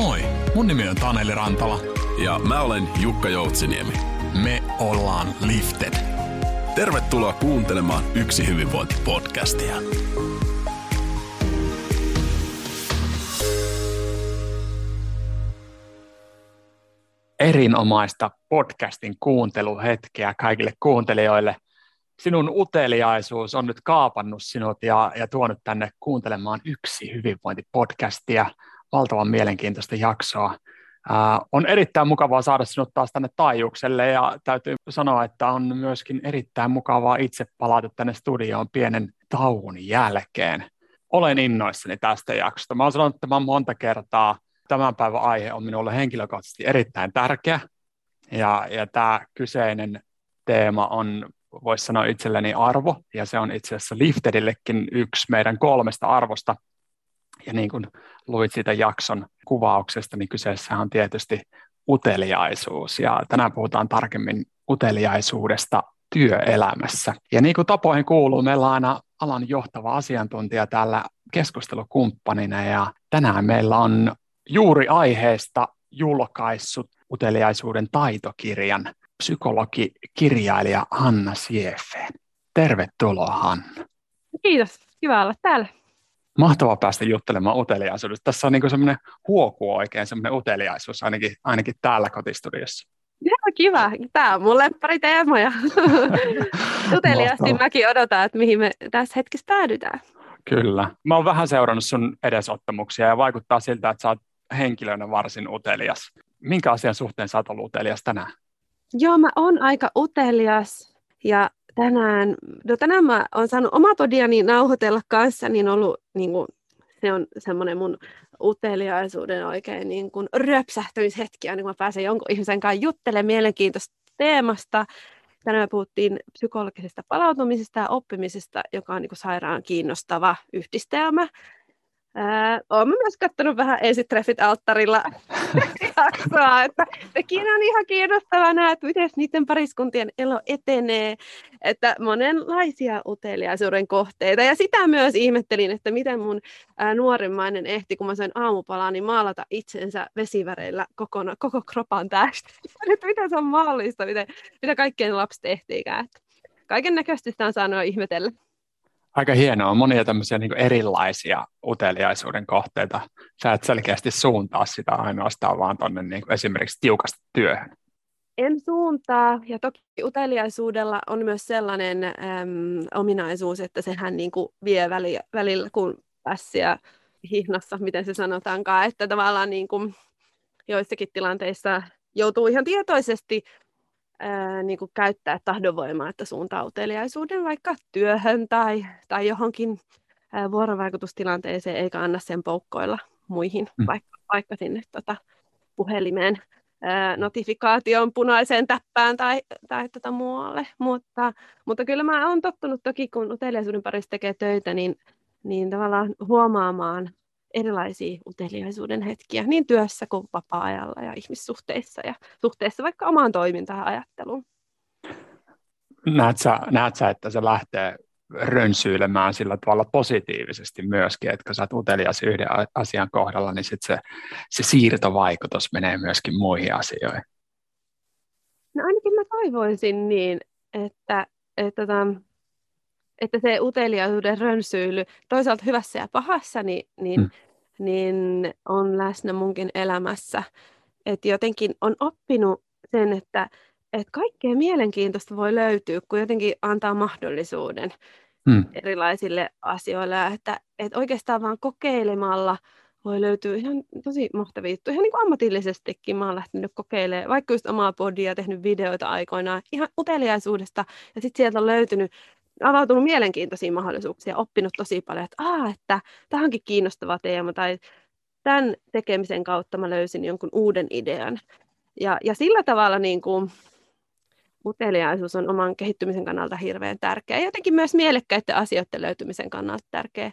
Moi, mun nimi on Taneli Rantala. Ja mä olen Jukka Joutsiniemi. Me ollaan Lifted. Tervetuloa kuuntelemaan Yksi hyvinvointi-podcastia. Erinomaista podcastin kuunteluhetkeä kaikille kuuntelijoille. Sinun uteliaisuus on nyt kaapannut sinut ja, ja tuonut tänne kuuntelemaan Yksi hyvinvointipodcastia – valtavan mielenkiintoista jaksoa. Uh, on erittäin mukavaa saada sinut taas tänne taajuukselle ja täytyy sanoa, että on myöskin erittäin mukavaa itse palata tänne studioon pienen tauon jälkeen. Olen innoissani tästä jaksosta. Mä olen sanonut tämän monta kertaa. Tämän päivän aihe on minulle henkilökohtaisesti erittäin tärkeä ja, ja tämä kyseinen teema on, voisi sanoa itselleni arvo, ja se on itse asiassa Liftedillekin yksi meidän kolmesta arvosta – ja niin kuin luit siitä jakson kuvauksesta, niin kyseessä on tietysti uteliaisuus. Ja tänään puhutaan tarkemmin uteliaisuudesta työelämässä. Ja niin kuin tapoihin kuuluu, meillä on aina alan johtava asiantuntija täällä keskustelukumppanina. Ja tänään meillä on juuri aiheesta julkaissut uteliaisuuden taitokirjan psykologi, kirjailija Hanna Siefe. Tervetuloa Hanna. Kiitos, kiva olla täällä mahtavaa päästä juttelemaan uteliaisuudesta. Tässä on niin semmoinen huoku oikein, semmoinen uteliaisuus ainakin, ainakin täällä kotistudiossa. Joo, kiva. Tämä on mun teema ja uteliaasti mäkin odotan, että mihin me tässä hetkessä päädytään. Kyllä. Mä oon vähän seurannut sun edesottamuksia ja vaikuttaa siltä, että sä oot henkilönä varsin utelias. Minkä asian suhteen sä oot ollut utelias tänään? Joo, mä oon aika utelias ja tänään, no tänään mä oon saanut oma podiani nauhoitella kanssa, niin ollut niin kuin, se on semmoinen mun uteliaisuuden oikein niin kuin röpsähtämishetki, aina kun mä pääsen jonkun ihmisen kanssa juttelemaan mielenkiintoista teemasta. Tänään me puhuttiin psykologisesta palautumisesta ja oppimisesta, joka on niin kuin sairaan kiinnostava yhdistelmä. Ää, olen myös katsonut vähän ensitreffit alttarilla jaksoa, että sekin on ihan kiinnostavana, että miten niiden pariskuntien elo etenee, että monenlaisia uteliaisuuden kohteita. Ja sitä myös ihmettelin, että miten mun ää, nuorimmainen ehti, kun mä söin aamupalaa, niin maalata itsensä vesiväreillä kokona, koko kropan tästä. Nyt miten se on mahdollista, miten, mitä kaikkien lapset ehtiikään. Kaiken näköistä sitä on saanut ihmetellä aika hienoa. Monia tämmöisiä niin erilaisia uteliaisuuden kohteita. Sä et selkeästi suuntaa sitä ainoastaan vaan tuonne niin esimerkiksi tiukasti työhön. En suuntaa, ja toki uteliaisuudella on myös sellainen äm, ominaisuus, että sehän niin kuin vie väli, välillä kuin pässiä hihnassa, miten se sanotaankaan, että tavallaan niin kuin joissakin tilanteissa joutuu ihan tietoisesti ää, niin kuin käyttää tahdonvoimaa, että suuntaa uteliaisuuden vaikka työhön tai, tai johonkin ää, vuorovaikutustilanteeseen, eikä anna sen poukkoilla muihin, mm. vaikka, vaikka sinne tota, puhelimeen ää, notifikaation punaiseen täppään tai, tai tota muualle. Mutta, mutta kyllä mä oon tottunut toki, kun uteliaisuuden parissa tekee töitä, niin, niin tavallaan huomaamaan erilaisia uteliaisuuden hetkiä niin työssä kuin vapaa-ajalla ja ihmissuhteissa ja suhteessa vaikka omaan toimintaan ja ajatteluun. Näet sä, näet sä, että se lähtee rönsyilemään sillä tavalla positiivisesti myöskin, että kun sä oot utelias yhden asian kohdalla, niin sit se, se siirtovaikutus menee myöskin muihin asioihin. No ainakin mä toivoisin niin, että, että tämän, että se uteliaisuuden rönsyily toisaalta hyvässä ja pahassa, niin, niin, hmm. niin on läsnä munkin elämässä. Että jotenkin on oppinut sen, että, että kaikkea mielenkiintoista voi löytyä, kun jotenkin antaa mahdollisuuden hmm. erilaisille asioille. Että, että oikeastaan vaan kokeilemalla voi löytyä ihan tosi mahtavia juttuja. Ihan niin kuin ammatillisestikin mä oon lähtenyt kokeilemaan, vaikka just omaa podia, tehnyt videoita aikoinaan ihan uteliaisuudesta. Ja sitten sieltä on löytynyt avautunut mielenkiintoisia mahdollisuuksia, oppinut tosi paljon, että, Aa, että tämä onkin kiinnostava teema, tai tämän tekemisen kautta mä löysin jonkun uuden idean. Ja, ja sillä tavalla niin kuin, uteliaisuus on oman kehittymisen kannalta hirveän tärkeä, ja jotenkin myös mielekkäiden asioiden löytymisen kannalta tärkeä.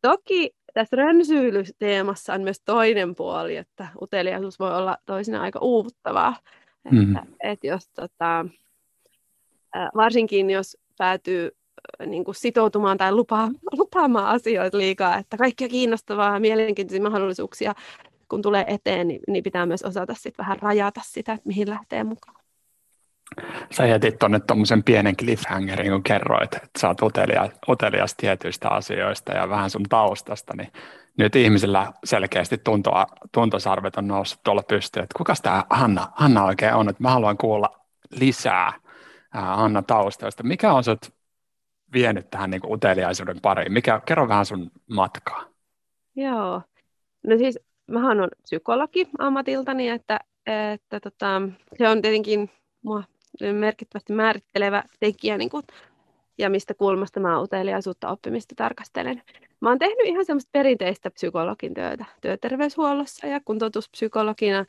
Toki tässä rönsyilyteemassa on myös toinen puoli, että uteliaisuus voi olla toisina aika uuvuttavaa. Mm-hmm. Että, että jos, tota, varsinkin jos päätyy niin kuin sitoutumaan tai lupaa, lupaamaan asioita liikaa, että kaikkia kiinnostavaa ja mielenkiintoisia mahdollisuuksia kun tulee eteen, niin, niin pitää myös osata sit vähän rajata sitä, että mihin lähtee mukaan. Sä jätit tuonne tuommoisen pienen cliffhangerin, kun kerroit, että sä oot utelias, utelias tietyistä asioista ja vähän sun taustasta, niin nyt ihmisillä selkeästi tuntoa, tuntosarvet on noussut tuolla pystyyn, että kuka tämä Hanna, Hanna oikein on, että mä haluan kuulla lisää Hanna taustoista. Mikä on sut vienyt tähän niin kuin uteliaisuuden pariin? Mikä, kerro vähän sun matkaa. Joo, no siis mähän on psykologi ammatiltani, että, että tota, se on tietenkin mua merkittävästi määrittelevä tekijä niin kuin, ja mistä kulmasta mä uteliaisuutta oppimista tarkastelen. Mä oon tehnyt ihan semmoista perinteistä psykologin työtä työterveyshuollossa ja kuntoutuspsykologina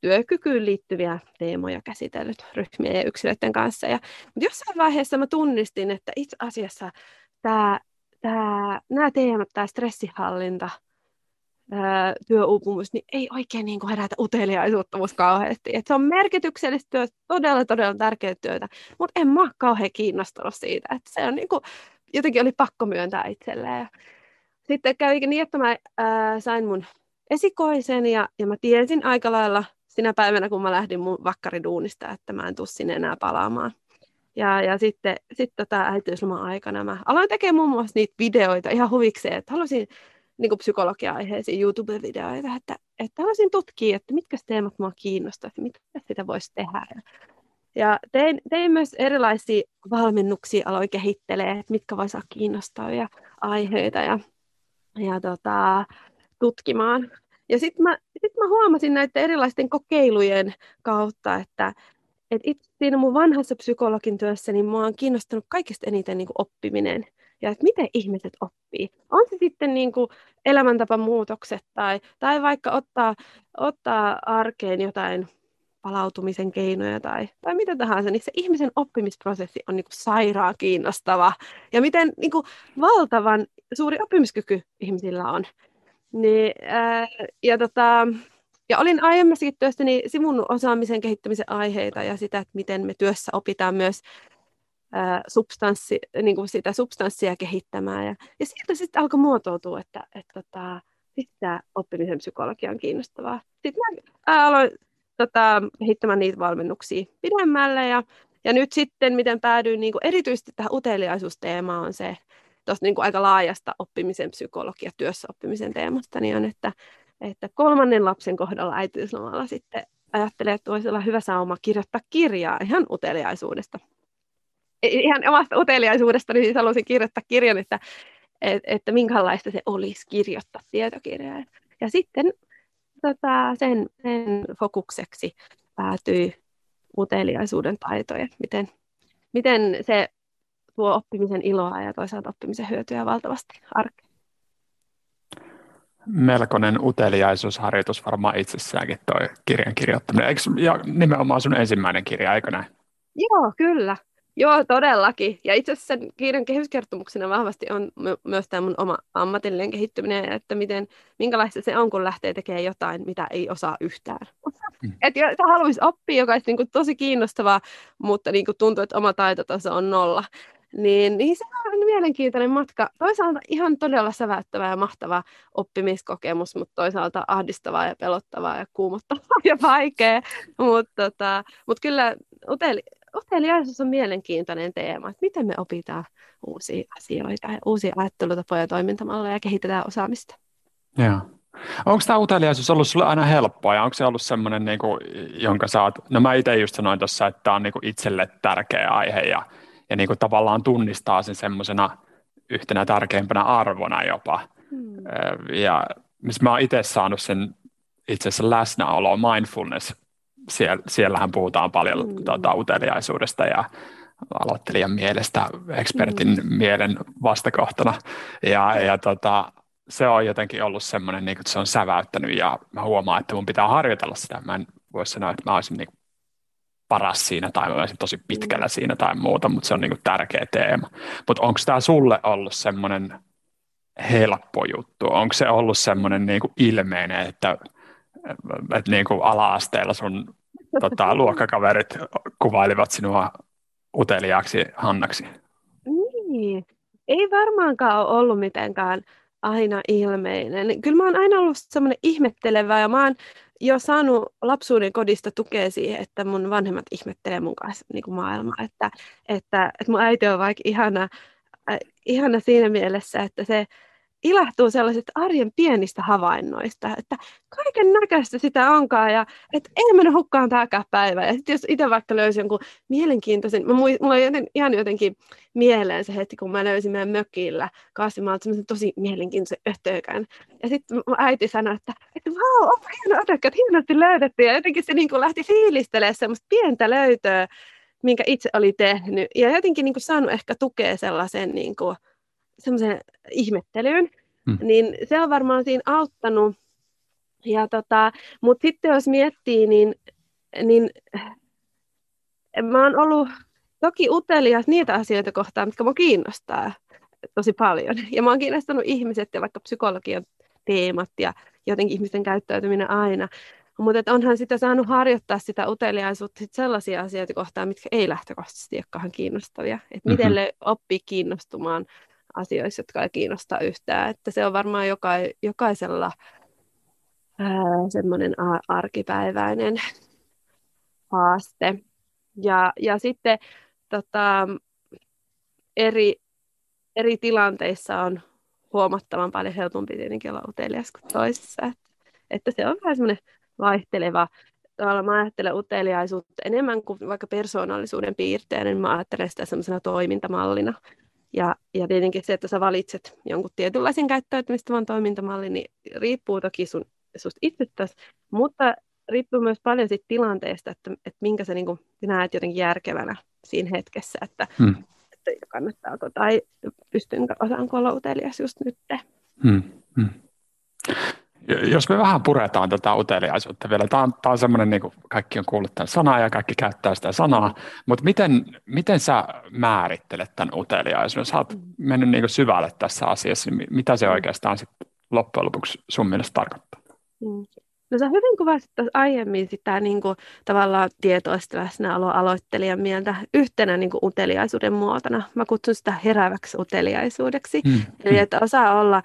työkykyyn liittyviä teemoja käsitellyt ryhmien ja yksilöiden kanssa. Ja, mutta jossain vaiheessa mä tunnistin, että itse asiassa tämä, tämä, nämä teemat, tämä stressihallinta, työuupumus, niin ei oikein niin kuin herätä uteliaisuutta musta kauheasti. Et se on merkityksellistä työtä, todella, todella tärkeää työtä, mutta en mä kauhean kiinnostunut siitä. Että se on niin kuin, jotenkin oli pakko myöntää itselleen. Sitten kävi niin, että mä ää, sain mun esikoisen ja, ja mä tiesin aika lailla sinä päivänä, kun mä lähdin mun vakkariduunista, että mä en tule sinne enää palaamaan. Ja, ja sitten sit tota äitiysloman aikana mä aloin tekemään muun muassa niitä videoita ihan huvikseen, että halusin niin psykologia-aiheisiin YouTube-videoita, että, että haluaisin tutkia, että mitkä teemat mua kiinnostavat, mitä sitä voisi tehdä. Ja, tein, tein myös erilaisia valmennuksia, aloin kehittelee, että mitkä voisivat kiinnostavia aiheita ja, ja tota, tutkimaan. Ja sitten mä, sit mä huomasin näiden erilaisten kokeilujen kautta, että et itse siinä mun vanhassa psykologin työssä, niin mua on kiinnostanut kaikista eniten niin oppiminen ja että miten ihmiset oppii. On se sitten niin kuin elämäntapamuutokset tai, tai vaikka ottaa, ottaa arkeen jotain palautumisen keinoja tai, tai mitä tahansa, niin se ihmisen oppimisprosessi on niin sairaan kiinnostava. Ja miten niin valtavan suuri oppimiskyky ihmisillä on. Niin, ää, ja, tota, ja olin aiemmassakin työssäni sivun osaamisen kehittämisen aiheita ja sitä, että miten me työssä opitaan myös ää, substanssi, niin kuin sitä substanssia kehittämään. Ja, ja sieltä sitten alkoi muotoutua, että, että, sitten tämä oppimisen psykologia on kiinnostavaa. Sitten mä aloin tota, kehittämään niitä valmennuksia pidemmälle ja, ja nyt sitten, miten päädyin niin kuin erityisesti tähän uteliaisuusteemaan on se, tuosta niin aika laajasta oppimisen psykologia, työssä oppimisen teemasta, niin on, että, että kolmannen lapsen kohdalla äitiyslomalla sitten ajattelee, että voisi olla hyvä sauma kirjoittaa kirjaa ihan uteliaisuudesta. Ihan omasta uteliaisuudesta, niin siis halusin kirjoittaa kirjan, että, että, minkälaista se olisi kirjoittaa tietokirjaa. Ja sitten tota, sen, sen fokukseksi päätyi uteliaisuuden taitoja, miten, miten se tuo oppimisen iloa ja toisaalta oppimisen hyötyä valtavasti arkeen. Melkoinen uteliaisuusharjoitus varmaan itsessäänkin tuo kirjan kirjoittaminen. Eikö ja nimenomaan sun ensimmäinen kirja, eikö näin? Joo, kyllä. Joo, todellakin. Ja itse asiassa sen kirjan kehyskertomuksena vahvasti on myös tämä mun oma ammatillinen kehittyminen, että miten, minkälaista se on, kun lähtee tekemään jotain, mitä ei osaa yhtään. Mm. Että haluaisi oppia, joka olisi niin kuin tosi kiinnostavaa, mutta niin kuin tuntuu, että oma taitotaso on nolla. Niin, niin se on mielenkiintoinen matka. Toisaalta ihan todella säväyttävä ja mahtava oppimiskokemus, mutta toisaalta ahdistavaa ja pelottavaa ja kuumottavaa ja vaikea. Mutta tota, mut kyllä uteli, uteliaisuus on mielenkiintoinen teema, että miten me opitaan uusia asioita ja uusia ajattelutapoja ja toimintamalleja ja kehitetään osaamista. Joo. Onko tämä uteliaisuus ollut sinulle aina helppoa ja onko se ollut sellainen, niin kuin, jonka saat, no mä itse just sanoin tuossa, että tämä on niin itselle tärkeä aihe ja ja niin kuin tavallaan tunnistaa sen semmoisena yhtenä tärkeimpänä arvona jopa. Hmm. Ja missä mä oon itse saanut sen itse asiassa läsnäolo, mindfulness, siellä, siellähän puhutaan paljon hmm. tuota, uteliaisuudesta ja aloittelijan mielestä, ekspertin hmm. mielen vastakohtana. Ja, ja tota, se on jotenkin ollut semmoinen, niin että se on säväyttänyt ja mä huomaan, että mun pitää harjoitella sitä. Mä en voi sanoa, että mä olisin niin paras siinä tai olisin tosi pitkällä siinä tai muuta, mutta se on niin kuin tärkeä teema. Mutta onko tämä sulle ollut semmoinen helppo juttu? Onko se ollut semmoinen niin ilmeinen, että, että niin kuin ala-asteella sun tota, luokkakaverit kuvailivat sinua uteliaaksi Hannaksi? Niin, ei varmaankaan ole ollut mitenkään aina ilmeinen. Kyllä mä oon aina ollut semmoinen ihmettelevä ja mä oon jo saanut lapsuuden kodista tukea siihen, että mun vanhemmat ihmettelee mun kanssa niin kuin maailmaa. Että, että, että mun äiti on vaikka ihana, äh, ihana siinä mielessä, että se ilahtuu sellaisista arjen pienistä havainnoista, että kaiken näköistä sitä onkaan ja että ei mennä hukkaan tämäkään päivä. Ja sitten jos itse vaikka löysin jonkun mielenkiintoisen, mä mulla on joten, ihan jotenkin mieleen se hetki, kun mä löysin meidän mökillä Kaasimaalta semmoisen tosi mielenkiintoisen ötökän. Ja sitten äiti sanoi, että, että vau, onpa hieno ötökkä, hienosti löydetty. Ja jotenkin se niin lähti fiilistelemään semmoista pientä löytöä, minkä itse oli tehnyt. Ja jotenkin niin saanut ehkä tukea sellaisen niin kuin, semmoiseen ihmettelyyn, mm. niin se on varmaan siinä auttanut. Ja tota, Mutta sitten jos miettii, niin, niin mä oon ollut toki utelias niitä asioita kohtaan, mitkä mua kiinnostaa tosi paljon. Ja mä oon kiinnostunut ihmiset ja vaikka psykologian teemat ja jotenkin ihmisten käyttäytyminen aina. Mutta onhan sitä saanut harjoittaa sitä uteliaisuutta sit sellaisia asioita kohtaan, mitkä ei lähtökohtaisesti olekaan kiinnostavia. Että miten mm-hmm. oppii kiinnostumaan asioissa, jotka ei kiinnosta yhtään. Että se on varmaan joka, jokaisella semmoinen arkipäiväinen haaste. Ja, ja sitten tota, eri, eri tilanteissa on huomattavan paljon helpompi tietenkin olla utelias kuin toisissa. Että, että se on vähän semmoinen vaihteleva. Tavallaan mä ajattelen uteliaisuutta enemmän kuin vaikka persoonallisuuden piirteen, niin mä ajattelen sitä semmoisena toimintamallina. Ja, ja tietenkin se, että sä valitset jonkun tietynlaisen käyttäytymistavan toimintamallin, niin riippuu toki sun, susta itsestäsi, mutta riippuu myös paljon siitä tilanteesta, että, että minkä sä niin kuin, näet jotenkin järkevänä siinä hetkessä, että, hmm. että kannattaako tai pystynkö, osaanko olla utelias just nyt. Hmm. Hmm. Jos me vähän puretaan tätä uteliaisuutta vielä, tämä on, tämä on semmoinen, niin kuin kaikki on kuullut tämän sanaa ja kaikki käyttää sitä sanaa, mutta miten, miten sä määrittelet tämän uteliaisuuden? Sä oot mennyt niin kuin syvälle tässä asiassa, niin mitä se oikeastaan sitten loppujen lopuksi sun mielestä tarkoittaa? Mm. No sä hyvin kuvasit aiemmin sitä niin kuin, tavallaan tietoista läsnäoloa aloittelijan mieltä yhtenä niin kuin, uteliaisuuden muotona. Mä kutsun sitä herääväksi uteliaisuudeksi. Mm. Eli että osaa olla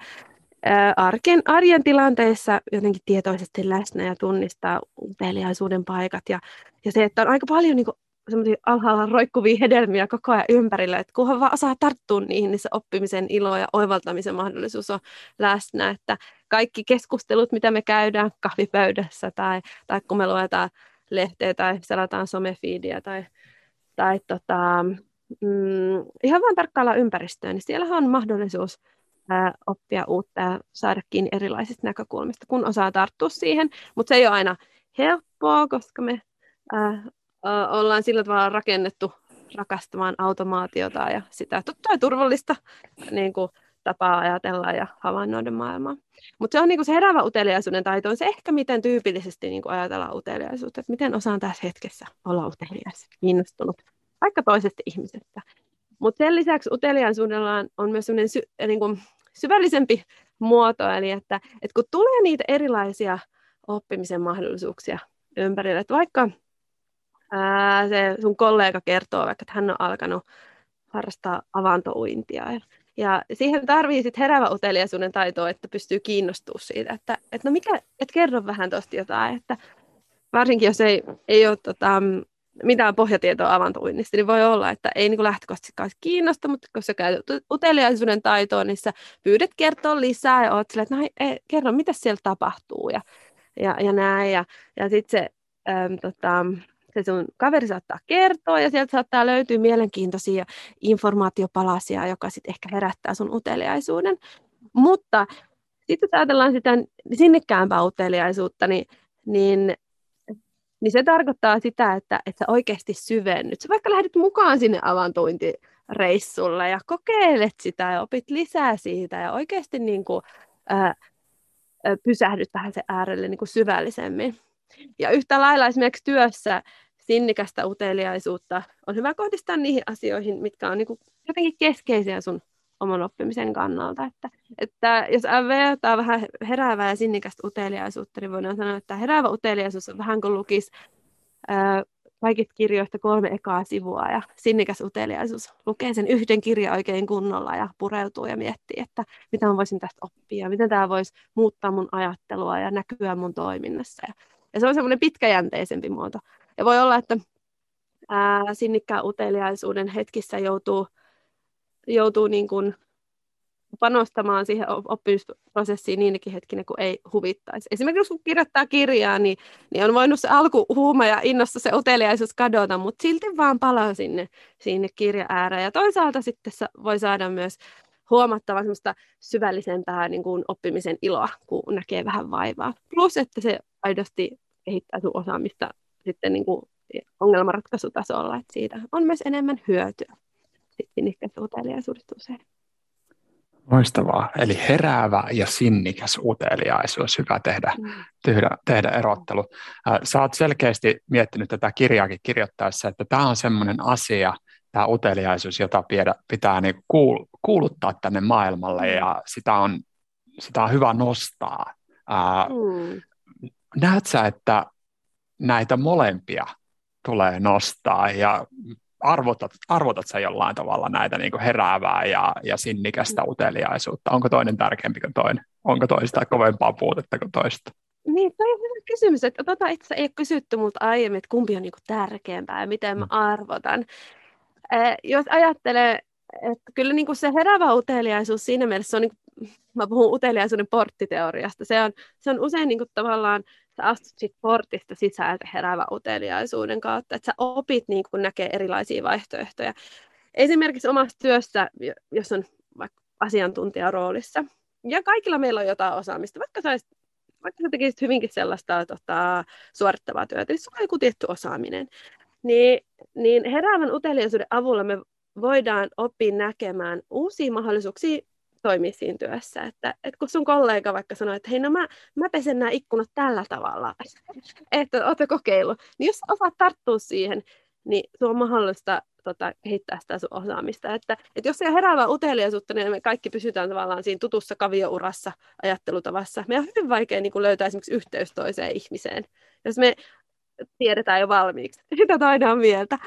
arken, arjen tilanteissa jotenkin tietoisesti läsnä ja tunnistaa uteliaisuuden paikat. Ja, ja se, että on aika paljon niin semmoisia alhaalla roikkuvia hedelmiä koko ajan ympärillä, että kunhan vaan osaa tarttua niihin, niin se oppimisen ilo ja oivaltamisen mahdollisuus on läsnä, että kaikki keskustelut, mitä me käydään kahvipöydässä tai, tai kun me luetaan lehteä tai selataan somefiidiä tai, tai tota, mm, ihan vaan tarkkailla ympäristöä, niin siellä on mahdollisuus ää, oppia uutta ja saada kiinni erilaisista näkökulmista, kun osaa tarttua siihen. Mutta se ei ole aina helppoa, koska me ää, ää, ollaan sillä tavalla rakennettu rakastamaan automaatiota ja sitä totta turvallista niin kuin, tapaa ajatella ja havainnoida maailmaa. Mutta se on niinku se heräävä uteliaisuuden taito, on se ehkä miten tyypillisesti niinku ajatellaan uteliaisuutta, että miten osaan tässä hetkessä olla utelias, kiinnostunut vaikka toisesta ihmisestä. Mutta sen lisäksi uteliaisuudella on, myös sellainen sy, niinku, syvällisempi muoto, eli että, että kun tulee niitä erilaisia oppimisen mahdollisuuksia ympärille, että vaikka ää, se sun kollega kertoo vaikka, että hän on alkanut harrastaa avantouintia ja ja siihen tarvii sitten herävä uteliaisuuden taitoa, että pystyy kiinnostumaan siitä, että, että no mikä, että kerro vähän tuosta jotain, että varsinkin jos ei, ei ole tota, mitään pohjatietoa avantouinnista, niin voi olla, että ei niin lähtökohtaisesti kiinnosta, mutta kun sä käytät uteliaisuuden taitoa, niin sä pyydät kertoa lisää ja oot silleen, että no ei, kerro, mitä siellä tapahtuu ja, ja, ja näin. Ja, ja sitten se äm, tota, se sun kaveri saattaa kertoa ja sieltä saattaa löytyä mielenkiintoisia informaatiopalasia, joka sitten ehkä herättää sun uteliaisuuden. Mutta sitten jos ajatellaan sitä sinnekkäämpää uteliaisuutta, niin, niin, niin se tarkoittaa sitä, että, että sä oikeasti syvennyt. Sä vaikka lähdet mukaan sinne avantointireissulle ja kokeilet sitä ja opit lisää siitä ja oikeasti niin kuin, ää, pysähdyt tähän se äärelle niin kuin syvällisemmin. Ja yhtä lailla esimerkiksi työssä sinnikästä uteliaisuutta on hyvä kohdistaa niihin asioihin, mitkä on niin kuin jotenkin keskeisiä sun oman oppimisen kannalta. Että, että jos vertaa vähän heräävää ja sinnikästä uteliaisuutta, niin voidaan sanoa, että heräävä uteliaisuus on vähän kuin lukisi kaikista kirjoista kolme ekaa sivua ja sinnikäs uteliaisuus lukee sen yhden kirjan oikein kunnolla ja pureutuu ja miettii, että mitä mä voisin tästä oppia, miten tämä voisi muuttaa mun ajattelua ja näkyä mun toiminnassa. Ja, ja se on semmoinen pitkäjänteisempi muoto. Ja voi olla, että ää, sinnikkään uteliaisuuden hetkissä joutuu, joutuu niin kuin panostamaan siihen oppimisprosessiin niinkin hetkinä, kun ei huvittaisi. Esimerkiksi kun kirjoittaa kirjaa, niin, niin on voinut se alkuhuuma ja innossa se uteliaisuus kadota, mutta silti vaan palaa sinne, sinne kirja ääreen. Ja toisaalta sitten voi saada myös huomattavan semmoista syvällisempää niin kuin oppimisen iloa, kun näkee vähän vaivaa. Plus, että se aidosti kehittää sun osaamista sitten niin kuin ongelmanratkaisutasolla, että siitä on myös enemmän hyötyä sitten uteliaisuudesta usein. Loistavaa. Eli heräävä ja sinnikäs uteliaisuus, hyvä tehdä, mm. tehdä, tehdä erottelu. Sä oot selkeästi miettinyt tätä kirjaakin kirjoittaessa, että tämä on semmoinen asia, tämä uteliaisuus, jota pitää, pitää niin kuul, kuuluttaa tänne maailmalle mm. ja sitä on, sitä on hyvä nostaa. mm. Näet sä, että näitä molempia tulee nostaa ja arvotat, arvotat sä jollain tavalla näitä niin heräävää ja, ja sinnikästä mm. uteliaisuutta? Onko toinen tärkeämpi kuin toinen? Onko toista kovempaa puutetta kuin toista? Niin, toi on hyvä kysymys. Että tota itse ei ole kysytty multa aiemmin, että kumpi on niin tärkeämpää ja miten mä mm. arvotan. Eh, jos ajattelee, että kyllä niin kuin se heräävä uteliaisuus siinä mielessä on, niin kuin, mä puhun uteliaisuuden porttiteoriasta, se on, se on usein niin kuin tavallaan sä astut sit portista sisään heräävä uteliaisuuden kautta, että sä opit niin kun näkee erilaisia vaihtoehtoja. Esimerkiksi omassa työssä, jos on vaikka asiantuntijaroolissa, ja kaikilla meillä on jotain osaamista, vaikka sä, vaikka sä tekisit hyvinkin sellaista tota, suorittavaa työtä, niin sulla on joku tietty osaaminen, niin, niin heräävän uteliaisuuden avulla me voidaan oppia näkemään uusia mahdollisuuksia toimia siinä työssä. Että, että kun sun kollega vaikka sanoo, että hei no mä, mä pesen nämä ikkunat tällä tavalla, että ootko kokeillut, niin jos osaat tarttua siihen, niin se on mahdollista tota, kehittää sitä sun osaamista. Että, että jos se on heräävää uteliaisuutta, niin me kaikki pysytään tavallaan siinä tutussa kaviourassa ajattelutavassa. Meidän on hyvin vaikea niin löytää esimerkiksi yhteys toiseen ihmiseen, jos me tiedetään jo valmiiksi, mitä toinen mieltä.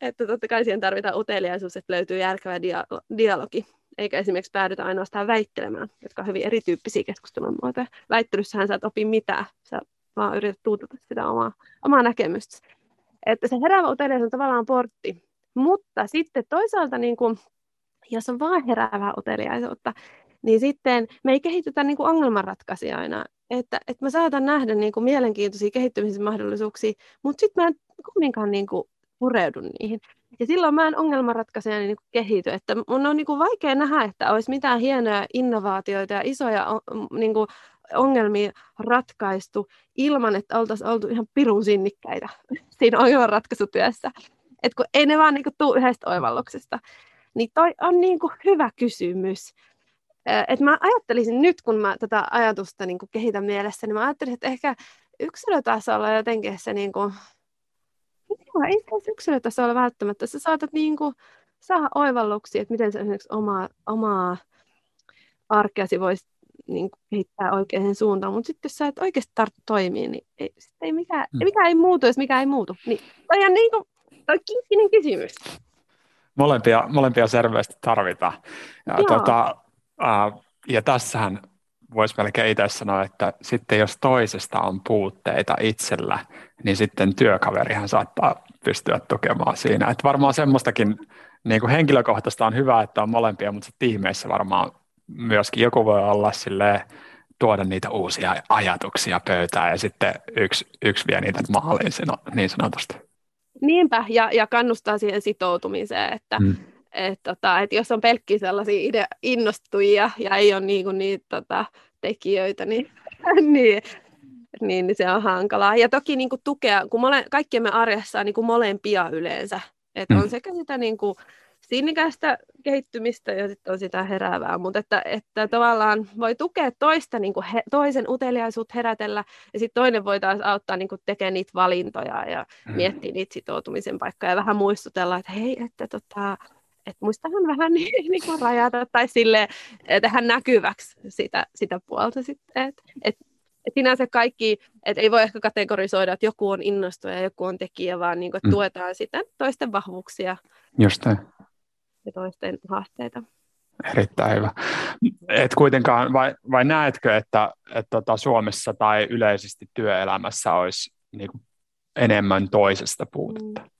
Että totta kai siihen tarvitaan uteliaisuus, että löytyy järkevä dia- dialogi eikä esimerkiksi päädytä ainoastaan väittelemään, jotka on hyvin erityyppisiä keskustelun muotoja. Väittelyssähän sä et opi mitään, sä vaan yrität tuutata sitä omaa, omaa näkemystä. Että se heräävä uteliaisuus on tavallaan portti, mutta sitten toisaalta, niin kuin, jos on vaan heräävää uteliaisuutta, niin sitten me ei kehitytä niin kuin ongelmanratkaisijoina. Että, että mä saatan nähdä niin kuin mielenkiintoisia kehittymisen mahdollisuuksia, mutta sitten mä en kumminkaan niin kuin pureudu niihin. Ja silloin mä en ongelmanratkaisijana niin kehity, että mun on niin kuin vaikea nähdä, että olisi mitään hienoja innovaatioita ja isoja niin kuin ongelmia ratkaistu ilman, että oltaisiin oltu ihan pirun sinnikkäitä siinä ongelmanratkaisutyössä. Että kun ei ne vaan niin kuin tule yhdestä oivalluksesta. Niin toi on niin kuin hyvä kysymys. Et mä ajattelisin nyt, kun mä tätä ajatusta niin kuin kehitän mielessä, niin mä ajattelin, että ehkä yksilötasolla jotenkin se niin kuin Joo, ei se yksilötasolla välttämättä. Sä saatat niin kuin saada oivalluksia, että miten sä esimerkiksi omaa, omaa arkeasi voisi niin kuin kehittää oikeaan suuntaan, mutta sitten jos sä et oikeasti tarttu toimiin, niin ei, ei mikään, mm. mikä ei muutu, jos mikä ei muutu. Niin, toi on niin kuin, toi kiikkinen kysymys. Molempia, molempia selvästi tarvitaan. Ja, tota, äh, ja tässähän voisi melkein itse sanoa, että sitten jos toisesta on puutteita itsellä, niin sitten työkaverihan saattaa pystyä tukemaan siinä. Että varmaan semmoistakin niin kuin henkilökohtaista on hyvä, että on molempia, mutta tiimeissä varmaan myöskin joku voi olla silleen, tuoda niitä uusia ajatuksia pöytään ja sitten yksi, yksi vie niitä maaliin niin sanotusti. Niinpä, ja, ja kannustaa siihen sitoutumiseen, että hmm. Et, tota, et jos on pelkkiä sellaisia ide- innostujia ja ei ole niinku niitä tota, tekijöitä, niin, niin niin, niin se on hankalaa. Ja toki niin kuin tukea, kun mole, kaikkien me arjessa on niin kuin molempia yleensä. Mm. on sekä sitä niin kuin kehittymistä ja sitten on sitä heräävää, mutta että, että tavallaan voi tukea toista, niin kuin he, toisen uteliaisuutta herätellä ja sitten toinen voi taas auttaa niin kuin tekemään niitä valintoja ja mm. miettiä niitä sitoutumisen paikkoja ja vähän muistutella, että hei, että tota, et muistahan vähän niin, niin kuin rajata tai sille tehdä näkyväksi sitä, sitä puolta sitten, että et et sinänsä kaikki, että ei voi ehkä kategorisoida, että joku on innostuja ja joku on tekijä, vaan niin kuin, että mm. tuetaan sitä toisten vahvuuksia Just ja toisten haasteita. Erittäin hyvä. Et kuitenkaan, vai, vai näetkö, että, että tota Suomessa tai yleisesti työelämässä olisi niin kuin enemmän toisesta puutetta? Mm.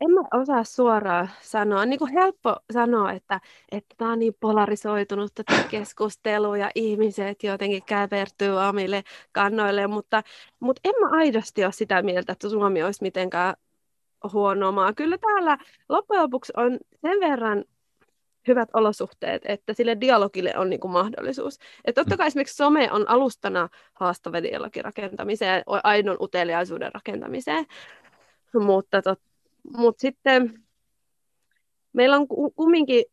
En mä osaa suoraan sanoa. On niin kuin helppo sanoa, että, että tämä on niin polarisoitunut tätä keskustelua ja ihmiset jotenkin käpertyy omille kannoille, mutta, mutta en mä aidosti ole sitä mieltä, että Suomi olisi mitenkään huono maa. Kyllä täällä loppujen lopuksi on sen verran hyvät olosuhteet, että sille dialogille on niin kuin mahdollisuus. Et totta kai esimerkiksi some on alustana haastava dialogin rakentamiseen, aidon uteliaisuuden rakentamiseen, mutta, tot, mutta sitten meillä on kumminkin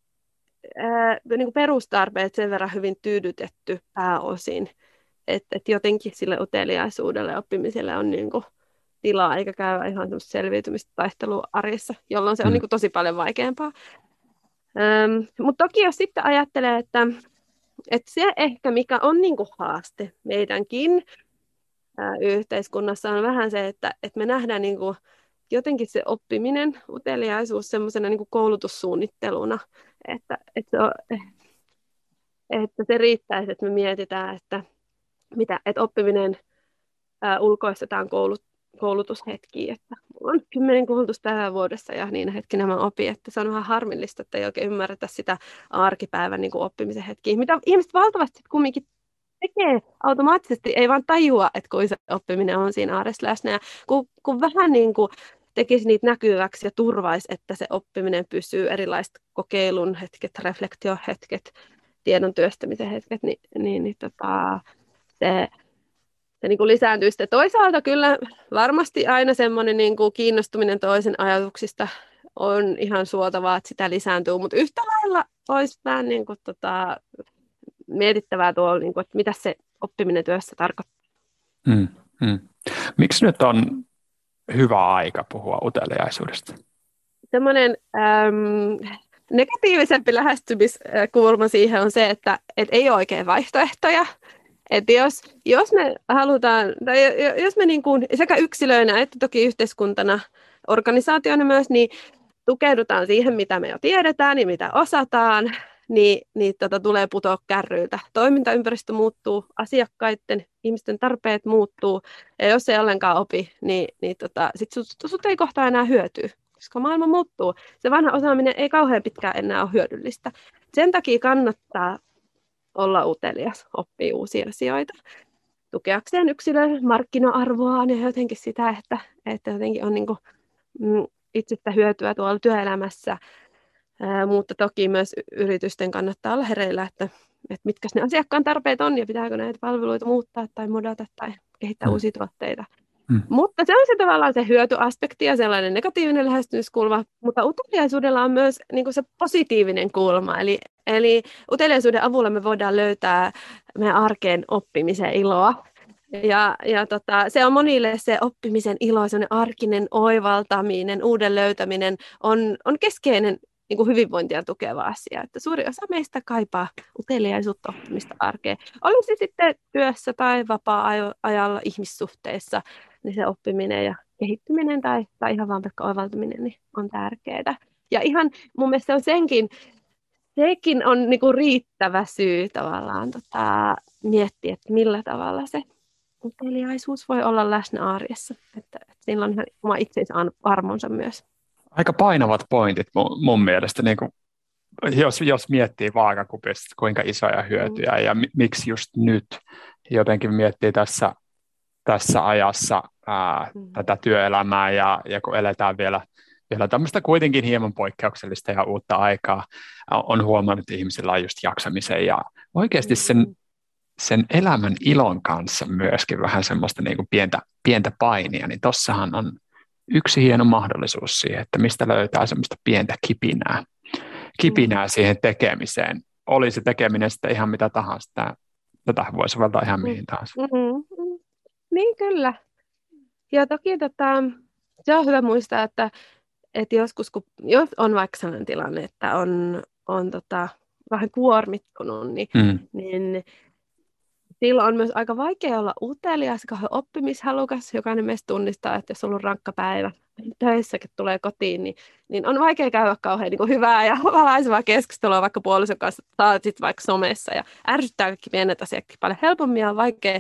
ää, niin kuin perustarpeet sen verran hyvin tyydytetty pääosin, että et jotenkin sille uteliaisuudelle ja oppimiselle on niin kuin tilaa, eikä käy ihan selviytymistä taistelua arjessa, jolloin se on mm. niin kuin tosi paljon vaikeampaa. Ähm, Mutta toki jos sitten ajattelee, että, että se ehkä mikä on niin kuin haaste meidänkin ää, yhteiskunnassa on vähän se, että, että me nähdään niin kuin jotenkin se oppiminen, uteliaisuus semmoisena niin koulutussuunnitteluna, että, että, se, että se riittäisi, että me mietitään, että, mitä, että oppiminen ää, ulkoistetaan koulut, koulutushetkiä, että mulla on kymmenen koulutuspäivää vuodessa ja niin hetkinä mä opin, että se on vähän harmillista, että ei oikein ymmärretä sitä arkipäivän niin kuin oppimisen hetkiä, mitä ihmiset valtavasti kumminkin tekee automaattisesti, ei vaan tajua, että kuin se oppiminen on siinä arjessa läsnä. Ja kun, kun vähän niin kuin tekisi niitä näkyväksi ja turvaisi, että se oppiminen pysyy erilaiset kokeilun hetket, reflektiohetket, tiedon työstämisen hetket, niin, niin, niin tota, se se niin kuin lisääntyy sitten toisaalta kyllä varmasti aina semmoinen niin kuin kiinnostuminen toisen ajatuksista on ihan suotavaa, että sitä lisääntyy, mutta yhtä lailla olisi vähän niin kuin, tota, mietittävää tuolla, niin kuin, että mitä se oppiminen työssä tarkoittaa. Hmm, hmm. Miksi nyt on hyvä aika puhua uteliaisuudesta? Semmoinen äm, negatiivisempi lähestymiskulma siihen on se, että et ei ole oikein vaihtoehtoja. Että jos, jos me halutaan, tai jos me niin kuin, sekä yksilöinä että toki yhteiskuntana, organisaationa myös, niin tukeudutaan siihen, mitä me jo tiedetään ja mitä osataan, niin, niin tota, tulee putoa kärryiltä. Toimintaympäristö muuttuu, asiakkaiden, ihmisten tarpeet muuttuu, ja jos ei ollenkaan opi, niin, niin tota, sit sut, sut ei kohta enää hyötyä, koska maailma muuttuu. Se vanha osaaminen ei kauhean pitkään enää ole hyödyllistä. Sen takia kannattaa olla utelias, oppii uusia asioita tukeakseen yksilön markkina-arvoaan ja jotenkin sitä, että, että jotenkin on niin kuin, mm, itsestä hyötyä tuolla työelämässä. Ää, mutta toki myös yritysten kannattaa olla hereillä, että, että mitkä ne asiakkaan tarpeet on ja pitääkö näitä palveluita muuttaa tai modata tai kehittää mm. uusia tuotteita. Mm. Mutta se on se tavallaan se hyötyaspekti ja sellainen negatiivinen lähestymiskulma, mutta uteliaisuudella on myös niin kuin se positiivinen kulma, eli, eli uteliaisuuden avulla me voidaan löytää meidän arkeen oppimisen iloa. Ja, ja tota, se on monille se oppimisen ilo, se arkinen oivaltaminen, uuden löytäminen on, on keskeinen niin kuin hyvinvointia tukeva asia. Että suuri osa meistä kaipaa uteliaisuutta oppimista arkeen. Olisi sitten työssä tai vapaa-ajalla ihmissuhteissa, niin se oppiminen ja kehittyminen tai, tai ihan vaan pelkkä oivaltaminen niin on tärkeää. Ja ihan mun mielestä se on senkin, sekin on niinku riittävä syy tavallaan tota, miettiä, että millä tavalla se uteliaisuus voi olla läsnä arjessa. Että, että sillä on ihan oma itsensä armonsa myös. Aika painavat pointit mun, mun mielestä, niin kuin, jos, jos miettii vaakakupista, kuinka isoja hyötyjä mm. ja mi, miksi just nyt jotenkin miettii tässä tässä ajassa ää, mm. tätä työelämää ja, ja kun eletään vielä, vielä tämmöistä kuitenkin hieman poikkeuksellista ja uutta aikaa, on huomannut, että ihmisillä on just jaksamisen ja oikeasti sen, mm. sen elämän ilon kanssa myöskin vähän semmoista niin kuin pientä, pientä painia, niin tossahan on yksi hieno mahdollisuus siihen, että mistä löytää semmoista pientä kipinää, kipinää mm. siihen tekemiseen. Oli se tekeminen sitten ihan mitä tahansa, tätä voi soveltaa ihan mihin tahansa. Mm-hmm. Niin kyllä. Ja toki tota, se on hyvä muistaa, että, että joskus kun jos on vaikka sellainen tilanne, että on, on tota, vähän kuormittunut, niin, mm. niin silloin on myös aika vaikea olla utelias, kauhean oppimishalukas. Jokainen meistä tunnistaa, että jos on ollut rankka päivä töissäkin tulee kotiin, niin, niin on vaikea käydä kauhean niin hyvää ja valaisevaa keskustelua vaikka puolison kanssa tai sitten vaikka somessa. Ja ärsyttää kaikki pienet asiat paljon helpommin ja on vaikea,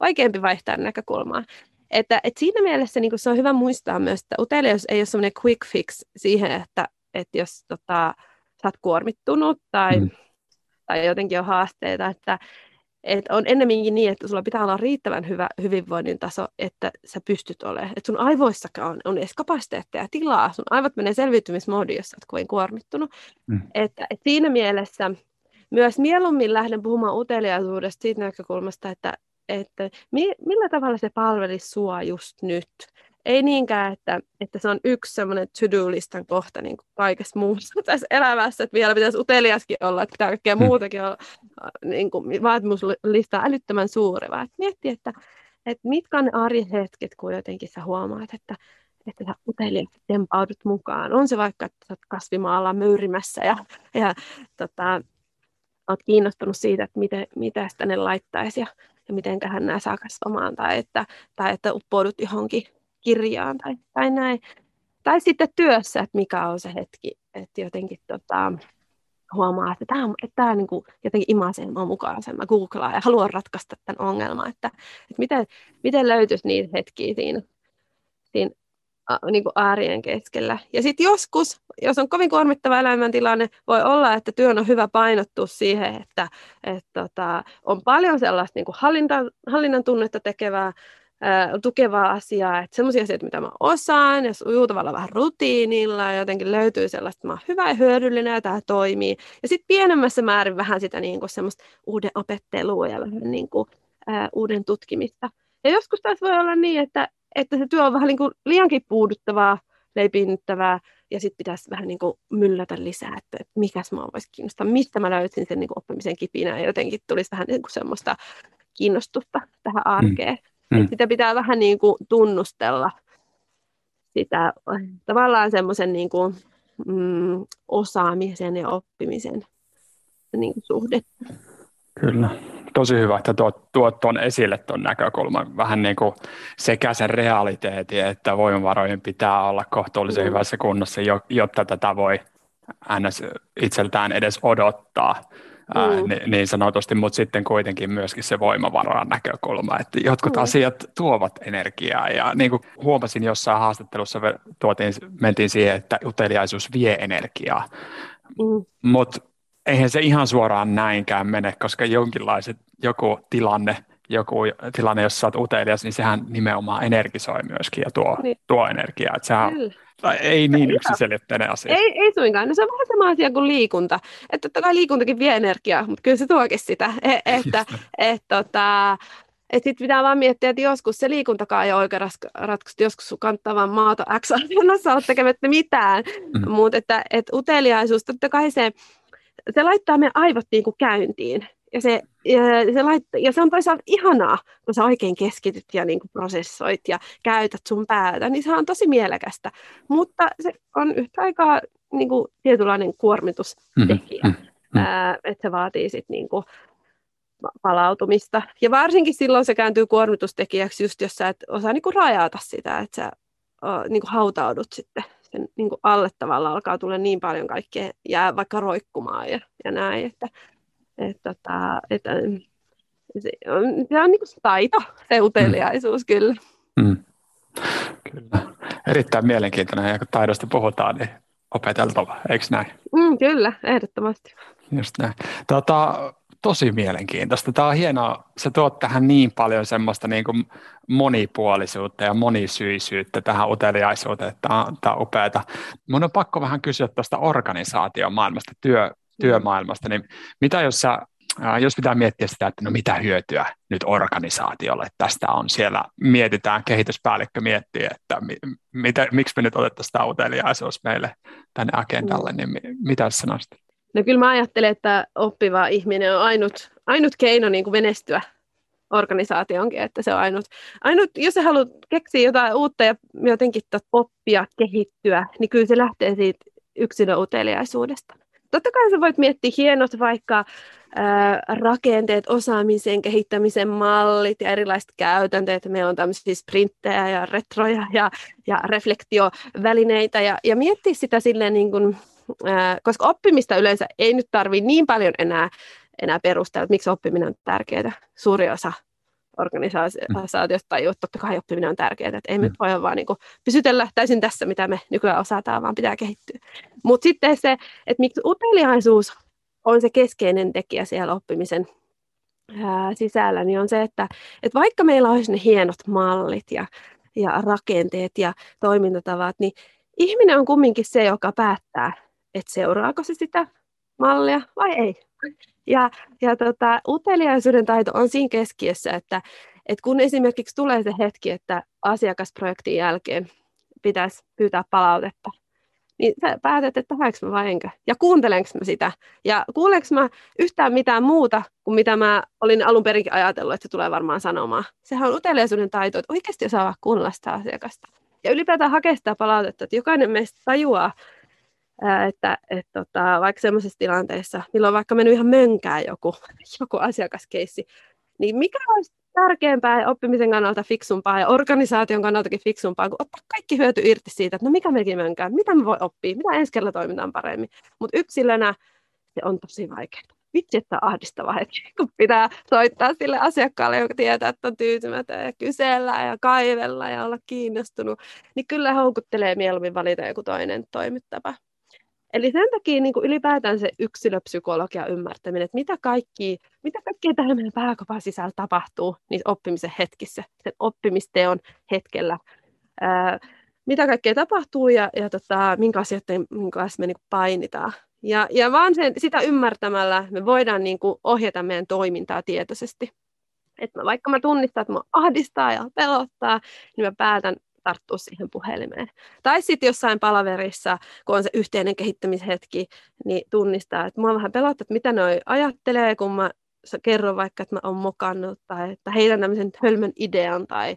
vaikeampi vaihtaa näkökulmaa. Että, että siinä mielessä niin se on hyvä muistaa myös, että uteliaisuus ei ole semmoinen quick fix siihen, että, että jos tota, sä oot kuormittunut tai, mm. tai jotenkin on haasteita, että, et on ennemminkin niin, että sulla pitää olla riittävän hyvä hyvinvoinnin taso, että sä pystyt olemaan. Että sun aivoissakaan on, on edes kapasiteettia ja tilaa. Sun aivot menee selviytymismoodiin, jos olet kovin kuormittunut. Mm. Että, et siinä mielessä myös mieluummin lähden puhumaan uteliaisuudesta siitä näkökulmasta, että, että mi, millä tavalla se palvelisi sua just nyt ei niinkään, että, että se on yksi semmoinen to-do-listan kohta niin kuin kaikessa muussa tässä elämässä, että vielä pitäisi uteliaskin olla, että pitää kaikkea hmm. muutakin olla, niin kuin vaatimuslista älyttömän suuri, vaan että miettiä, että, että mitkä on ne arjen hetket, kun jotenkin sä huomaat, että, että sä uteliaasti tempaudut mukaan. On se vaikka, että sä oot kasvimaalla möyrimässä ja, ja tota, oot kiinnostunut siitä, että miten, mitä sitä ne laittaisi ja, ja mitenköhän nämä saa kasvamaan, tai että, tai että uppoudut johonkin kirjaan tai, tai näin. Tai sitten työssä, että mikä on se hetki, että jotenkin tota, huomaa, että tämä, että tämä niin kuin jotenkin imaisee mua mukaan sen. Mä googlaan ja haluan ratkaista tämän ongelman, että, että miten, miten löytyisi niitä hetkiä siinä, siinä niin kuin äärien keskellä. Ja sitten joskus, jos on kovin kuormittava elämäntilanne, voi olla, että työn on hyvä painottua siihen, että, että tota, on paljon sellaista niin kuin hallinta, hallinnan tunnetta tekevää tukevaa asiaa, että semmoisia asioita, mitä mä osaan, ja sujuu tavallaan vähän rutiinilla, ja jotenkin löytyy sellaista, että mä oon hyvä ja hyödyllinen, ja tämä toimii. Ja sitten pienemmässä määrin vähän sitä niin kuin semmoista uuden opettelua ja vähän niin kuin, ää, uuden tutkimista. Ja joskus taas voi olla niin, että, että se työ on vähän niin kuin liiankin puuduttavaa, leipiinnyttävää, ja sitten pitäisi vähän niin kuin myllätä lisää, että, että mikäs mua voisi kiinnostaa, mistä mä löysin sen niin kuin oppimisen kipinä, ja jotenkin tulisi vähän niin kuin semmoista kiinnostusta tähän mm. arkeen. Mm. Mm. Sitä pitää vähän niin kuin tunnustella sitä tavallaan semmoisen niin kuin, mm, osaamisen ja oppimisen niin kuin suhdetta. Kyllä. Tosi hyvä, että tuot, tuot tuon esille tuon näkökulman. Vähän niin kuin sekä sen realiteetin, että voimavarojen pitää olla kohtuullisen mm. hyvässä kunnossa, jotta tätä voi ns. itseltään edes odottaa ää, mm. niin, niin sanotusti, mutta sitten kuitenkin myöskin se voimavaran näkökulma, että jotkut mm. asiat tuovat energiaa ja niin kuin huomasin jossain haastattelussa, tuotiin, mentiin siihen, että uteliaisuus vie energiaa, mm. mutta eihän se ihan suoraan näinkään mene, koska jonkinlaiset, joku tilanne, joku tilanne, jossa olet utelias, niin sehän nimenomaan energisoi myöskin ja tuo, niin. tuo energiaa. Että sehän, Kyllä. Tai ei niin yksiselitteinen asia. Ei, ei suinkaan. No se on vähän sama asia kuin liikunta. Että totta kai liikuntakin vie energiaa, mutta kyllä se tuokin sitä. E, että et, tota, et sitten pitää vaan miettiä, että joskus se liikuntakaan ei ole oikein ratkaisu. Joskus sun kannattaa vaan maata X asennossa olla tekemättä mitään. Mm. Mutta että et uteliaisuus, totta kai se, se laittaa meidän aivot niin kuin käyntiin. Ja se, ja, se lait, ja se on toisaalta ihanaa, kun sä oikein keskityt ja niin kuin prosessoit ja käytät sun päätä, niin se on tosi mielekästä. Mutta se on yhtä aikaa niin kuin tietynlainen kuormitustekijä, mm-hmm. mm-hmm. että se vaatii sitten niin kuin palautumista. Ja varsinkin silloin se kääntyy kuormitustekijäksi, just jos sä et osaa niin kuin rajata sitä, että sä niin kuin hautaudut sitten sen niin kuin alle tavalla alkaa tulla niin paljon kaikkea, jää vaikka roikkumaan ja, ja näin, että et, tota, et, se on, se on niin kuin taito, se uteliaisuus mm. kyllä. Mm. Kyllä. Erittäin mielenkiintoinen, ja kun taidosta puhutaan, niin opeteltava, eikö näin? Mm, kyllä, ehdottomasti. Just näin. Tota, tosi mielenkiintoista. Tämä on hienoa. Se tuot tähän niin paljon semmoista niin kuin monipuolisuutta ja monisyisyyttä tähän uteliaisuuteen, että tämä on, tämä on upeata. Mun on pakko vähän kysyä tuosta organisaation maailmasta, työ, työmaailmasta, niin mitä jos sä jos pitää miettiä sitä, että no mitä hyötyä nyt organisaatiolle tästä on, siellä mietitään, kehityspäällikkö miettii, että mi, mitä, miksi me nyt otettaisiin tämä uteliaisuus meille tänne agendalle, niin mitä sanoisit? No kyllä mä ajattelen, että oppiva ihminen on ainut, ainut keino niin kuin menestyä organisaationkin, että se on ainut, ainut, jos sä haluat keksiä jotain uutta ja jotenkin oppia, kehittyä, niin kyllä se lähtee siitä yksilön uteliaisuudesta. Totta kai sä voit miettiä hienot vaikka ää, rakenteet, osaamisen, kehittämisen mallit ja erilaiset käytänteet. Meillä on tämmöisiä sprinttejä ja retroja ja, ja reflektiovälineitä ja, ja miettiä sitä silleen niin kuin, ää, koska oppimista yleensä ei nyt tarvitse niin paljon enää, enää perustella, että miksi oppiminen on tärkeää. Suuri osa organisaatiosta tajuu, että totta kai oppiminen on tärkeää, että ei mm. me voi vaan niin kuin pysytellä täysin tässä, mitä me nykyään osataan, vaan pitää kehittyä. Mutta sitten se, että miksi uteliaisuus on se keskeinen tekijä siellä oppimisen ää, sisällä, niin on se, että, että vaikka meillä olisi ne hienot mallit ja, ja rakenteet ja toimintatavat, niin ihminen on kumminkin se, joka päättää, että seuraako se sitä mallia vai ei. Ja, ja tota, uteliaisuuden taito on siinä keskiössä, että, että kun esimerkiksi tulee se hetki, että asiakasprojektin jälkeen pitäisi pyytää palautetta, niin sä päätät, että tehdäänkö mä vai enkä. Ja kuuntelenko mä sitä. Ja kuulenko mä yhtään mitään muuta kuin mitä mä olin alun perinkin ajatellut, että se tulee varmaan sanomaan. Sehän on uteliaisuuden taito, että oikeasti osaa kuunnella sitä asiakasta. Ja ylipäätään hakea sitä palautetta, että jokainen meistä tajuaa, että, että tota, vaikka sellaisessa tilanteessa, milloin on vaikka mennyt ihan mönkään joku, joku asiakaskeissi, niin mikä olisi tärkeämpää ja oppimisen kannalta fiksumpaa ja organisaation kannaltakin fiksumpaa, kuin ottaa kaikki hyöty irti siitä, että no mikä mekin mönkää, mitä me voi oppia, mitä ensi kerralla toimitaan paremmin. Mutta yksilönä se on tosi vaikeaa. Vitsi, että ahdistava hetki, kun pitää soittaa sille asiakkaalle, joka tietää, että on tyytymätön ja kysellä ja kaivella ja olla kiinnostunut, niin kyllä houkuttelee mieluummin valita joku toinen toimittava. Eli sen takia niin kuin ylipäätään se yksilöpsykologia ymmärtäminen, että mitä, kaikki, mitä kaikkea täällä meidän pääkopan sisällä tapahtuu niissä oppimisen hetkissä, sen oppimisteon hetkellä. Ää, mitä kaikkea tapahtuu ja, ja tota, minkä asioiden kanssa me niin kuin painitaan. Ja, ja vaan sen, sitä ymmärtämällä me voidaan niin kuin ohjata meidän toimintaa tietoisesti. Että vaikka mä tunnistan, että mä ahdistaa ja pelottaa, niin mä päätän tarttua siihen puhelimeen. Tai sitten jossain palaverissa, kun on se yhteinen kehittämishetki, niin tunnistaa, että mua vähän pelottaa, että mitä noi ajattelee, kun mä kerron vaikka, että mä oon mokannut, tai että heidän tämmöisen hölmön idean, tai,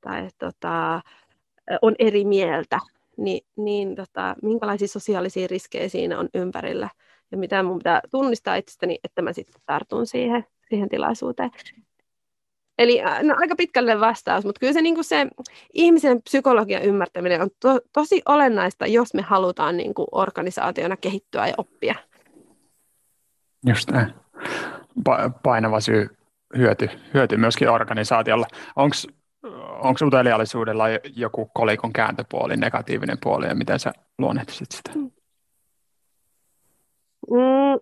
tai tota, on eri mieltä, niin, niin tota, minkälaisia sosiaalisia riskejä siinä on ympärillä, ja mitä mun pitää tunnistaa itsestäni, että mä sitten tartun siihen, siihen tilaisuuteen. Eli äh, no, aika pitkälle vastaus, mutta kyllä se, niin se ihmisen psykologian ymmärtäminen on to, tosi olennaista, jos me halutaan niin kuin organisaationa kehittyä ja oppia. Just näin. Pa- painava syy hyöty, hyöty myöskin organisaatiolla. Onko uteliallisuudella joku kolikon kääntöpuoli, negatiivinen puoli, ja miten sä luonnehtisit sitä? Mm. mm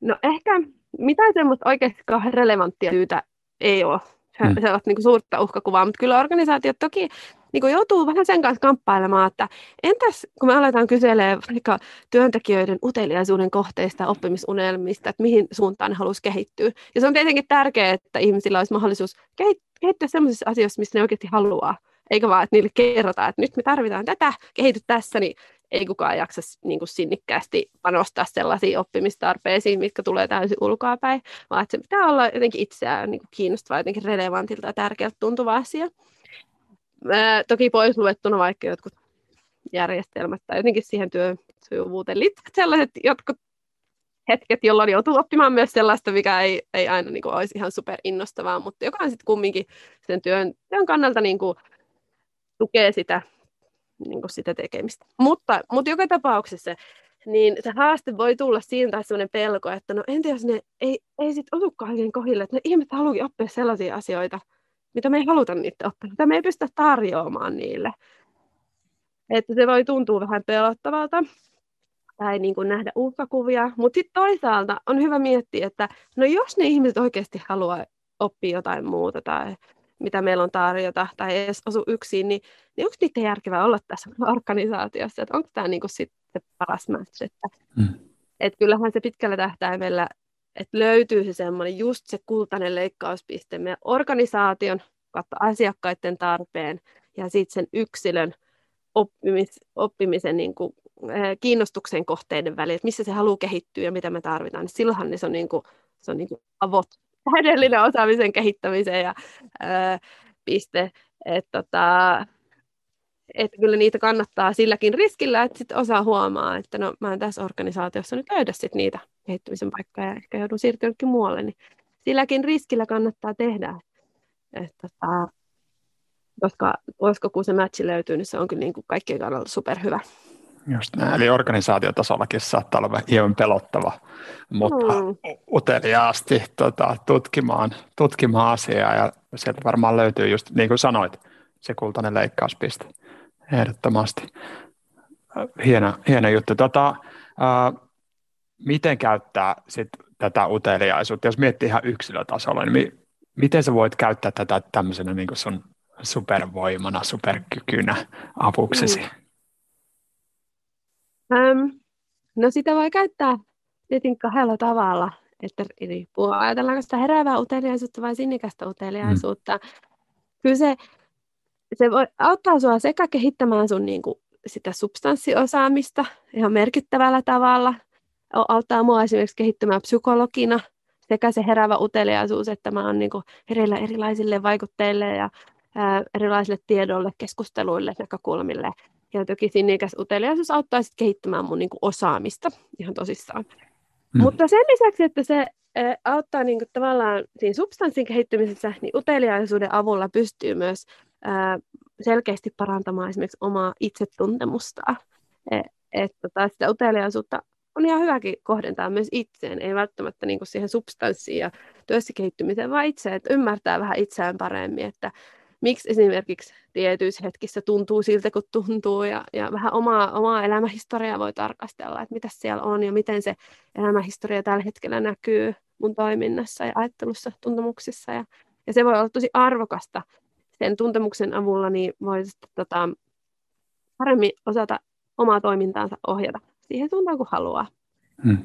no ehkä mitä semmoista oikeasti relevanttia syytä ei ole mm. sellaista niin kuin suurta uhkakuvaa, mutta kyllä organisaatiot toki niin kuin joutuu vähän sen kanssa kamppailemaan, että entäs kun me aletaan kyselemään vaikka työntekijöiden uteliaisuuden kohteista, oppimisunelmista, että mihin suuntaan ne haluaisi kehittyä. Ja se on tietenkin tärkeää, että ihmisillä olisi mahdollisuus kehittyä sellaisissa asioissa, missä ne oikeasti haluaa. Eikä vaan, että niille kerrotaan, että nyt me tarvitaan tätä, kehity tässä, niin ei kukaan jaksa niin kuin sinnikkäästi panostaa sellaisiin oppimistarpeisiin, mitkä tulee täysin ulkoapäin, vaan että se pitää olla jotenkin itseään niin kuin kiinnostavaa, jotenkin relevantilta ja tärkeältä tuntuva asia. Ää, toki pois luettuna vaikka jotkut järjestelmät tai jotenkin siihen työn sujuvuuteen liittyvät sellaiset jotkut hetket, jolloin joutuu oppimaan myös sellaista, mikä ei, ei aina niin kuin, olisi ihan super innostavaa, mutta joka on sitten kumminkin sen työn, työn kannalta niin kuin, tukee sitä niin kuin sitä tekemistä. Mutta, mutta joka tapauksessa niin se haaste voi tulla siinä tai sellainen pelko, että no entä jos ne ei, ei sitten osukaan siihen kohdille, että ne ihmiset haluakin oppia sellaisia asioita, mitä me ei haluta niitä oppia, mitä me ei pystytä tarjoamaan niille. Että se voi tuntua vähän pelottavalta tai niin kuin nähdä uhkakuvia, mutta sitten toisaalta on hyvä miettiä, että no jos ne ihmiset oikeasti haluaa oppia jotain muuta tai mitä meillä on tarjota, tai ei edes osu yksin, niin, niin onko niitä järkevää olla tässä organisaatiossa, että onko tämä niinku sitten paras match, että mm. et kyllähän se pitkällä tähtäimellä, että löytyy se semmoinen just se kultainen leikkauspiste meidän organisaation kautta asiakkaiden tarpeen ja sitten sen yksilön oppimis, oppimisen niin kuin, eh, kiinnostuksen kohteiden väliin, että missä se haluaa kehittyä ja mitä me tarvitaan, niin silloinhan niin se on, niin kuin, se on niin kuin avot täydellinen osaamisen kehittämiseen ja ää, piste. Et, tota, että kyllä niitä kannattaa silläkin riskillä, että sit osaa huomaa, että no mä en tässä organisaatiossa nyt löydä sit niitä kehittymisen paikkoja ja ehkä joudun siirtyä jonnekin muualle, niin silläkin riskillä kannattaa tehdä. Että, tota, koska, koska kun se matchi löytyy, niin se on kyllä niin kuin kaikkien kannalta superhyvä. Just näin. Eli organisaatiotasollakin saattaa olla hieman pelottava, mutta mm. uteliaasti tota, tutkimaan, tutkimaan asiaa ja sieltä varmaan löytyy just niin kuin sanoit, se kultainen leikkauspiste ehdottomasti. Hieno, hieno juttu. Tota, ää, miten käyttää sit tätä uteliaisuutta, jos miettii ihan yksilötasolla, niin mi, miten sä voit käyttää tätä tämmöisenä niin sun supervoimana, superkykynä avuksesi? Mm. Um, no sitä voi käyttää tietenkin kahdella tavalla, että riippuu, ajatellaanko sitä heräävää uteliaisuutta vai sinikästä uteliaisuutta. Mm. Kyllä se, se voi auttaa sinua sekä kehittämään sun niin kuin, sitä substanssiosaamista ihan merkittävällä tavalla, auttaa mua esimerkiksi kehittymään psykologina, sekä se heräävä uteliaisuus, että mä oon niin herillä erilaisille vaikutteille ja ää, erilaisille tiedolle, keskusteluille, näkökulmille. Ja toki sinnikäs uteliaisuus auttaa sitten kehittämään mun niin kuin, osaamista ihan tosissaan. Mm. Mutta sen lisäksi, että se ää, auttaa niin kuin, tavallaan siinä substanssin kehittymisessä, niin uteliaisuuden avulla pystyy myös ää, selkeästi parantamaan esimerkiksi omaa itsetuntemusta. E, että tota, sitä uteliaisuutta on ihan hyväkin kohdentaa myös itseen, ei välttämättä niin kuin siihen substanssiin ja työssä kehittymiseen, vaan itse, että ymmärtää vähän itseään paremmin, että miksi esimerkiksi tietyissä hetkissä tuntuu siltä, kun tuntuu, ja, ja vähän omaa, omaa elämähistoriaa voi tarkastella, että mitä siellä on ja miten se elämähistoria tällä hetkellä näkyy mun toiminnassa ja ajattelussa, tuntemuksissa, ja, ja se voi olla tosi arvokasta. Sen tuntemuksen avulla niin voi tota, paremmin osata omaa toimintaansa ohjata siihen suuntaan, kun haluaa. Hmm.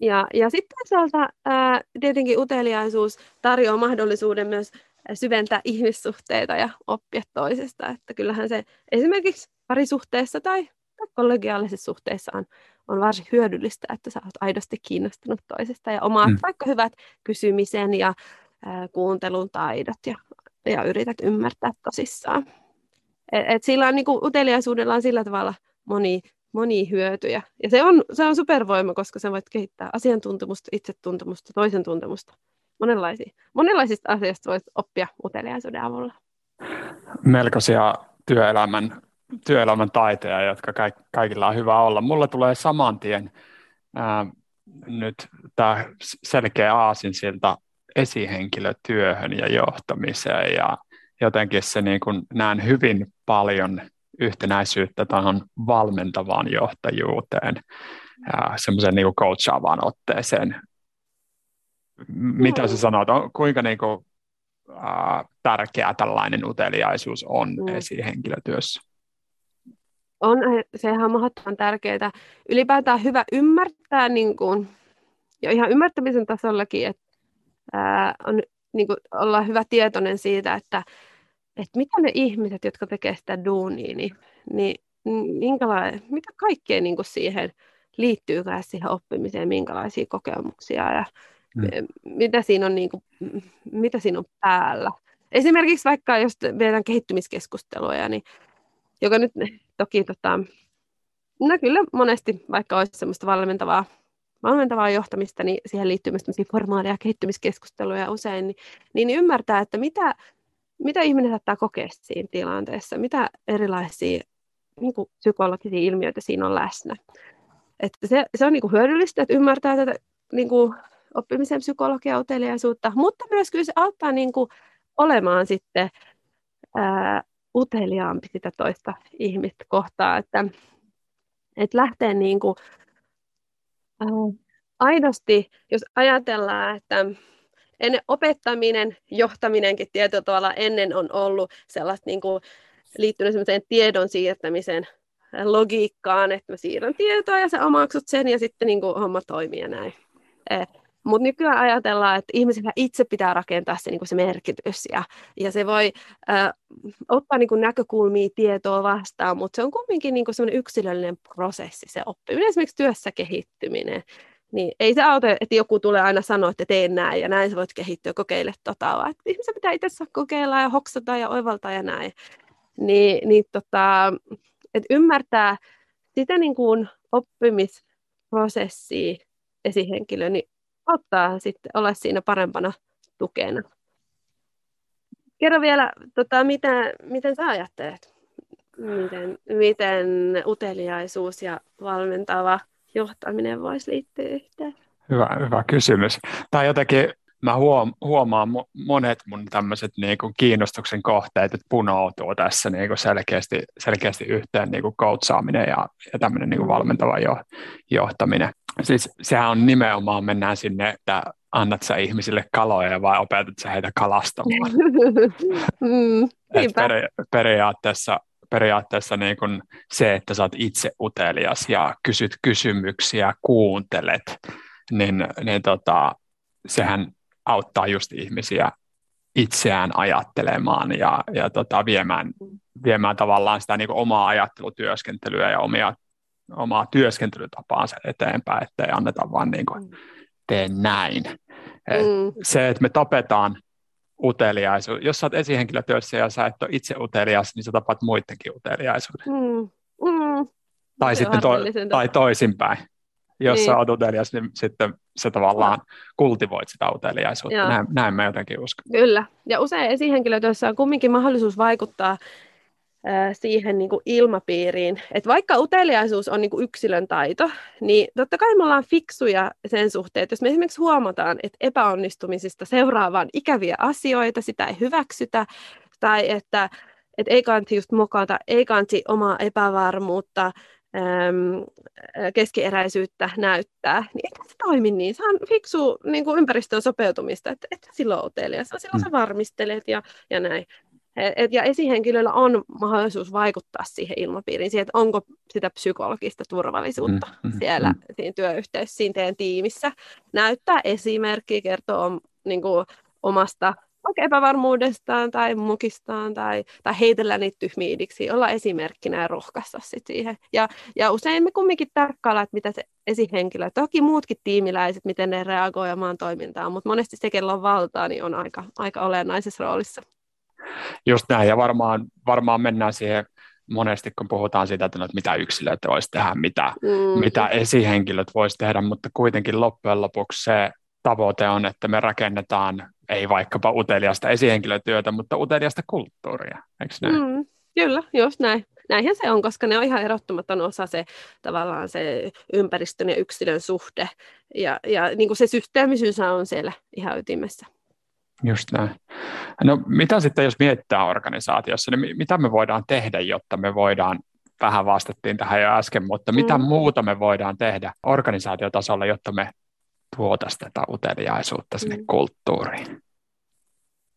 Ja, ja sitten toisaalta ää, tietenkin uteliaisuus tarjoaa mahdollisuuden myös syventää ihmissuhteita ja oppia toisesta. Että kyllähän se esimerkiksi parisuhteessa tai, tai kollegiaalisessa suhteessa on, on varsin hyödyllistä, että sä oot aidosti kiinnostunut toisesta ja omaat mm. vaikka hyvät kysymisen ja ää, kuuntelun taidot ja, ja yrität ymmärtää tosissaan. Et, et sillä on, niin kuin, uteliaisuudella on sillä tavalla moni, moni hyötyjä. Ja se on, se on supervoima, koska sä voit kehittää asiantuntemusta, itsetuntemusta, toisen tuntemusta monenlaisia, monenlaisista asioista voisi oppia uteliaisuuden avulla. Melkoisia työelämän, työelämän taiteja, jotka kaikilla on hyvä olla. Mulla tulee saman tien ää, nyt tämä selkeä aasinsilta esihenkilötyöhön ja johtamiseen ja jotenkin se niin kuin näen hyvin paljon yhtenäisyyttä tuohon valmentavaan johtajuuteen ja semmoisen niin coachaavaan otteeseen mitä sä sanot, on, kuinka niin kuin, äh, tärkeää tällainen uteliaisuus on mm. esihenkilötyössä? On, sehän on mahdottoman tärkeää. Ylipäätään hyvä ymmärtää niin kuin, jo ihan ymmärtämisen tasollakin, että ää, on, niin kuin, olla hyvä tietoinen siitä, että, että mitä ne ihmiset, jotka tekevät sitä duunia, niin, niin mitä kaikkea niin kuin siihen liittyy siihen oppimiseen, minkälaisia kokemuksia ja mm. mitä, siinä on, niin kuin, mitä siinä on päällä. Esimerkiksi vaikka jos vedetään kehittymiskeskusteluja, niin, joka nyt toki tota, no kyllä monesti vaikka olisi semmoista valmentavaa, valmentavaa johtamista, niin siihen liittyy myös formaaleja kehittymiskeskusteluja usein, niin, niin ymmärtää, että mitä, mitä ihminen saattaa kokea siinä tilanteessa, mitä erilaisia niin kuin psykologisia ilmiöitä siinä on läsnä. Että se, se on niin kuin hyödyllistä, että ymmärtää tätä niin kuin oppimisen psykologia, uteliaisuutta, mutta myös kyllä se auttaa niin kuin olemaan sitten ää, uteliaampi sitä toista ihmistä kohtaa, että, että lähtee niin kuin, ää, aidosti, jos ajatellaan, että ennen opettaminen, johtaminenkin tietyllä tavalla ennen on ollut sellaista niin kuin, liittynyt tiedon siirtämisen logiikkaan, että mä siirrän tietoa ja sä omaksut sen ja sitten niin kuin, homma toimii ja näin. Mutta nykyään ajatellaan, että ihmisellä itse pitää rakentaa se, niin se merkitys ja, ja se voi äh, ottaa niin näkökulmia tietoa vastaan, mutta se on kuitenkin niin semmoinen yksilöllinen prosessi se oppiminen, esimerkiksi työssä kehittyminen. Niin ei se auta, että joku tulee aina sanoa, että teen näin ja näin sä voit kehittyä, kokeile tota, vaan ihmisen pitää itse kokeilla ja hoksata ja oivaltaa ja näin. niin, niin tota, että ymmärtää sitä niin kuin oppimisprosessia esihenkilö, niin auttaa sitten olla siinä parempana tukena. Kerro vielä, tota, mitä, miten sä ajattelet, miten, miten uteliaisuus ja valmentava johtaminen voisi liittyä yhteen? Hyvä, hyvä kysymys. Tämä jotenkin, mä huom, huomaan monet mun tämmöiset niin kuin kiinnostuksen kohteet, että punoutuu tässä niin kuin selkeästi, selkeästi yhteen niin kuin coachaaminen ja, ja tämmöinen niin kuin valmentava jo, johtaminen. Siis sehän on nimenomaan, mennään sinne, että annat sä ihmisille kaloja vai opetat sä heitä kalastamaan. mm, peri, periaatteessa periaatteessa niin kuin se, että sä oot itse utelias ja kysyt kysymyksiä, kuuntelet, niin, niin tota, sehän auttaa just ihmisiä itseään ajattelemaan ja, ja tota, viemään, viemään tavallaan sitä niin kuin omaa ajattelutyöskentelyä ja omia, omaa työskentelytapaansa eteenpäin, ettei anneta vaan niin kuin, tee näin. Mm. Se, että me tapetaan uteliaisuus. Jos sä oot esihenkilötyössä ja sä et ole itse utelias, niin sä tapat muidenkin uteliaisuuden. Mm. Mm. Tai, sitten to, tai toisinpäin. Jos niin. sä oot utelias, niin sitten sä tavallaan no. kultivoit sitä uteliaisuutta. Näin, näin mä jotenkin uskon. Kyllä. Ja usein esihenkilötyössä on kumminkin mahdollisuus vaikuttaa siihen niin kuin ilmapiiriin. Et vaikka uteliaisuus on niin kuin yksilön taito, niin totta kai me ollaan fiksuja sen suhteen, että jos me esimerkiksi huomataan, että epäonnistumisista seuraavaan ikäviä asioita, sitä ei hyväksytä, tai että, että ei kanti just mokata, ei kanti omaa epävarmuutta, keskieräisyyttä näyttää, niin ei se toimi niin. Se on fiksu niin kuin ympäristöön sopeutumista, että, että silloin utelias, silloin mm. sä varmistelet ja, ja näin. Et, ja esihenkilöllä on mahdollisuus vaikuttaa siihen ilmapiiriin, siihen, että onko sitä psykologista turvallisuutta mm, mm, siellä mm. siinä työyhteisössä, siinä teidän tiimissä. Näyttää esimerkkiä, kertoo niin kuin, omasta vaikka epävarmuudestaan tai mukistaan tai, tai heitellä niitä tyhmiidiksi, olla esimerkkinä ja rohkaista sit siihen. Ja, ja usein me kumminkin tarkkaillaan, että mitä se esihenkilö, toki muutkin tiimiläiset, miten ne reagoivat omaan toimintaan, mutta monesti se, kello on valtaa, niin on aika, aika olennaisessa roolissa. Just näin, ja varmaan, varmaan mennään siihen monesti, kun puhutaan siitä, että, no, että mitä yksilöt voisi tehdä, mitä, mm. mitä esihenkilöt voisi tehdä, mutta kuitenkin loppujen lopuksi se tavoite on, että me rakennetaan ei vaikkapa uteliasta esihenkilötyötä, mutta uteliasta kulttuuria, eikö näin? Mm, kyllä, just näin. Näinhän se on, koska ne on ihan erottamaton osa se tavallaan se ympäristön ja yksilön suhde. Ja, ja niin kuin se systeemisyys on siellä ihan ytimessä. Just näin. No mitä sitten, jos mietitään organisaatiossa, niin mitä me voidaan tehdä, jotta me voidaan, vähän vastattiin tähän jo äsken, mutta mitä mm. muuta me voidaan tehdä organisaatiotasolla, jotta me tuotaisiin tätä uteliaisuutta sinne mm. kulttuuriin?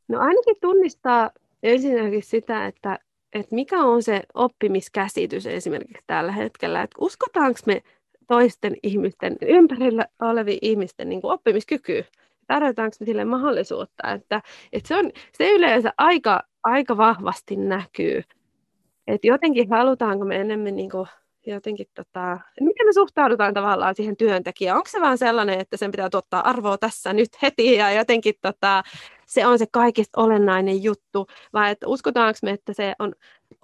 No ainakin tunnistaa ensinnäkin sitä, että, että mikä on se oppimiskäsitys esimerkiksi tällä hetkellä, että uskotaanko me toisten ihmisten, ympärillä olevien ihmisten niin oppimiskykyyn tarjotaanko me sille mahdollisuutta, että, että se, on, se yleensä aika, aika vahvasti näkyy, että jotenkin halutaanko me enemmän niin kuin jotenkin, tota, miten me suhtaudutaan tavallaan siihen työntekijään, onko se vaan sellainen, että sen pitää tuottaa arvoa tässä nyt heti ja jotenkin tota, se on se kaikista olennainen juttu, vai että uskotaanko me, että se on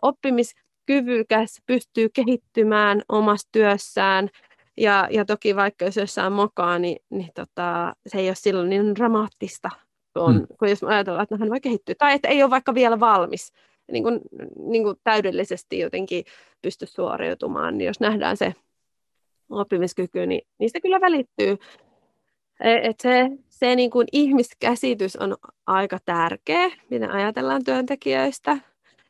oppimiskyvykäs, pystyy kehittymään omassa työssään, ja, ja toki vaikka jos jossain mokaa, niin, niin tota, se ei ole silloin niin dramaattista, kun, hmm. kun jos ajatellaan, että hän voi kehittyä. Tai että ei ole vaikka vielä valmis niin kuin, niin kuin täydellisesti jotenkin pysty suoriutumaan, niin jos nähdään se oppimiskyky, niin niistä kyllä välittyy. E, et se se niin kuin ihmiskäsitys on aika tärkeä, miten ajatellaan työntekijöistä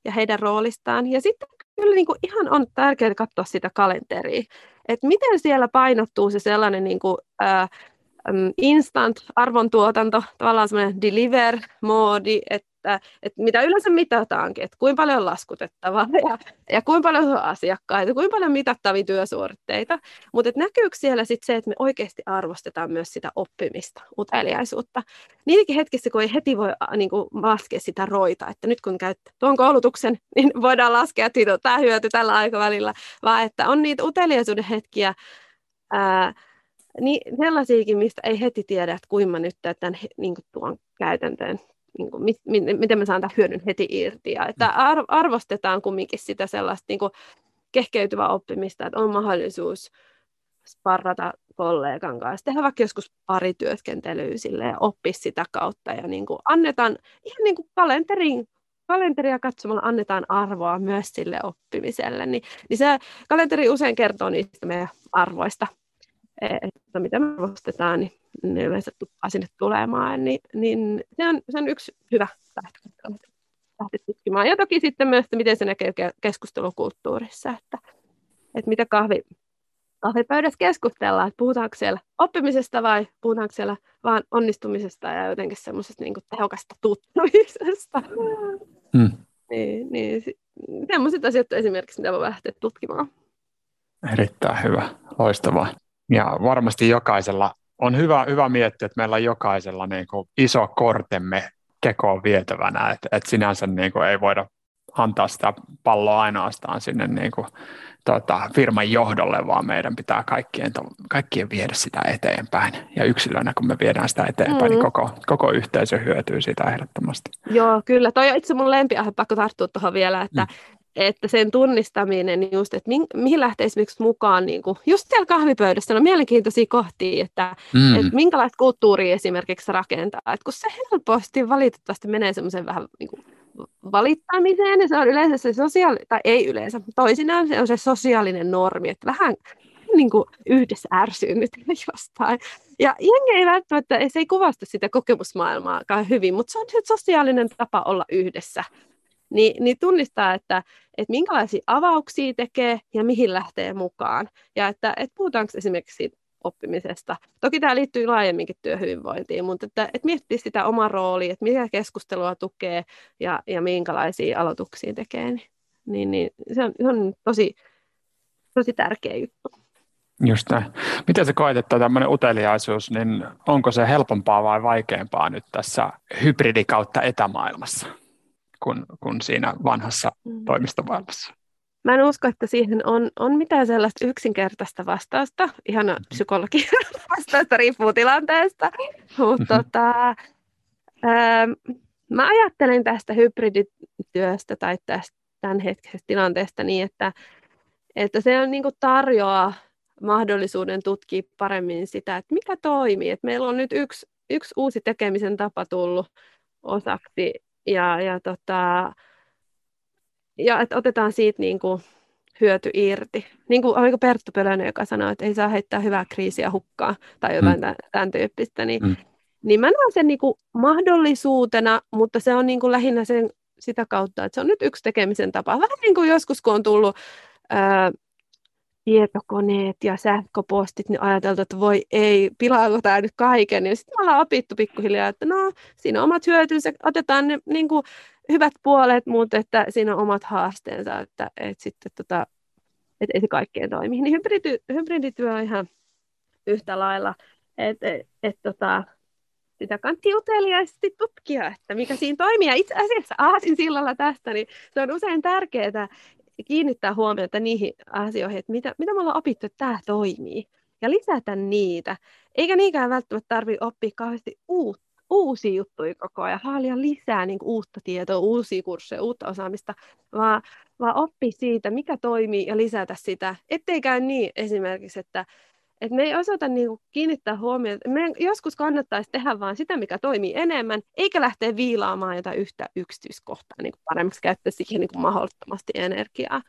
ja heidän roolistaan. Ja sitten kyllä niin kuin ihan on tärkeää katsoa sitä kalenteria, että miten siellä painottuu se sellainen niin kuin, ää, instant arvontuotanto, tavallaan semmoinen deliver-moodi, että että, että mitä yleensä mitataankin, että kuinka paljon on laskutettavaa ja, ja kuinka paljon on asiakkaita, kuinka paljon mitattavia työsuoritteita, mutta että näkyykö siellä sitten se, että me oikeasti arvostetaan myös sitä oppimista, uteliaisuutta. Niitäkin hetkissä, kun ei heti voi niin kuin, laskea sitä roita, että nyt kun käyt tuon koulutuksen, niin voidaan laskea, että siitä on tämä hyöty tällä aikavälillä, vaan että on niitä uteliaisuuden hetkiä, ää, niin sellaisiakin, mistä ei heti tiedä, että kuinka mä nyt tämän niin kuin, tuon käytäntöön niin kuin, mit, miten mä saan tämän hyödyn heti irti. Ja että mm. arvostetaan kumminkin sitä sellaista niin kuin kehkeytyvää oppimista, että on mahdollisuus sparrata kollegan kanssa, tehdä vaikka joskus pari työskentelyä sille ja oppia sitä kautta ja niin kuin annetaan ihan niin kuin kalenterin kalenteria katsomalla annetaan arvoa myös sille oppimiselle, niin, niin se kalenteri usein kertoo niistä meidän arvoista, että mitä me arvostetaan, niin ne yleensä tuppaa sinne tulemaan, niin, niin se, on, se on yksi hyvä lähteä tutkimaan. Ja toki sitten myös, että miten se näkyy keskustelukulttuurissa, että, että mitä kahvi, kahvipöydässä keskustellaan, että puhutaanko siellä oppimisesta vai puhutaanko siellä vaan onnistumisesta ja jotenkin semmoisesta niin tehokasta tuttumisesta. Hmm. Niin, niin semmoiset asiat esimerkiksi, mitä voi lähteä tutkimaan. Erittäin hyvä, loistavaa. Ja varmasti jokaisella on hyvä, hyvä miettiä, että meillä on jokaisella niin kuin iso kortemme kekoon vietävänä, että, että sinänsä niin kuin ei voida antaa sitä palloa ainoastaan sinne niin kuin, tota, firman johdolle, vaan meidän pitää kaikkien, kaikkien viedä sitä eteenpäin. Ja yksilönä, kun me viedään sitä eteenpäin, niin mm. niin koko, koko yhteisö hyötyy siitä ehdottomasti. Joo, kyllä. Toi on itse mun lempiaihe, pakko tarttua tuohon vielä, että mm että sen tunnistaminen, niin just, että mi- mihin lähtee esimerkiksi mukaan, niin kuin, just siellä kahvipöydässä, on mielenkiintoisia kohtia, että, mm. että minkälaista kulttuuria esimerkiksi rakentaa, että kun se helposti valitettavasti menee semmoisen vähän niin kuin, valittamiseen, ja se on yleensä se sosiaali, tai ei yleensä, toisinaan se on se sosiaalinen normi, että vähän niin kuin yhdessä ärsyynnytään jostain. Ja jengi ei välttämättä, se ei kuvasta sitä kokemusmaailmaa hyvin, mutta se on se sosiaalinen tapa olla yhdessä niin, niin tunnistaa, että, että minkälaisia avauksia tekee ja mihin lähtee mukaan. Ja että, että puhutaanko esimerkiksi siitä oppimisesta. Toki tämä liittyy laajemminkin työhyvinvointiin, mutta että, että miettii sitä omaa roolia, että mikä keskustelua tukee ja, ja minkälaisia aloituksia tekee, niin, niin, niin se, on, se on tosi, tosi tärkeä juttu. Just näin. Miten se koet, että tämmöinen uteliaisuus, niin onko se helpompaa vai vaikeampaa nyt tässä hybridi kautta etämaailmassa? Kuin, kuin siinä vanhassa mm. toimistomaailmassa. Mä en usko, että siihen on, on mitään sellaista yksinkertaista vastausta. Ihan mm-hmm. psykologian vastausta riippuu tilanteesta. Mutta mm-hmm. tota, ähm, mä ajattelen tästä hybridityöstä tai tästä tämänhetkisestä tilanteesta niin, että, että se on niin tarjoaa mahdollisuuden tutkia paremmin sitä, että mikä toimii. Että meillä on nyt yksi, yksi uusi tekemisen tapa tullut osaksi ja, ja, tota, ja että otetaan siitä niin kuin hyöty irti. Niin kuin oliko Perttu Pölönen, joka sanoi, että ei saa heittää hyvää kriisiä hukkaan tai jotain mm. tämän, tämän tyyppistä, niin, mm. niin mä näen sen niin kuin mahdollisuutena, mutta se on niin kuin lähinnä sen, sitä kautta, että se on nyt yksi tekemisen tapa. Vähän niin kuin joskus, kun on tullut ää, tietokoneet ja sähköpostit, niin ajateltu, että voi ei, pilaako tämä nyt kaiken. Ja sitten me ollaan opittu pikkuhiljaa, että no, siinä on omat hyötynsä, otetaan ne niin kuin, hyvät puolet, mutta että siinä on omat haasteensa, että, että sitten tota, että ei se kaikkeen toimi. Niin hybridi, hybridityö on ihan yhtä lailla, että et, et, tota, sitä kannattaa uteliaisesti tutkia, että mikä siinä toimii. Ja itse asiassa aasin sillalla tästä, niin se on usein tärkeää, kiinnittää huomiota niihin asioihin, että mitä, mitä me ollaan opittu, että tämä toimii, ja lisätä niitä. Eikä niinkään välttämättä tarvitse oppia kauheasti uutta uusia juttuja koko ajan, haalia lisää niin uutta tietoa, uusia kursseja, uutta osaamista, vaan, vaan oppi siitä, mikä toimii ja lisätä sitä. Ettei käy niin esimerkiksi, että et me ei osata niinku kiinnittää huomiota. Meidän joskus kannattaisi tehdä vain sitä, mikä toimii enemmän, eikä lähteä viilaamaan jotain yhtä yksityiskohtaa niin paremmaksi käyttää siihen niin mahdottomasti energiaa.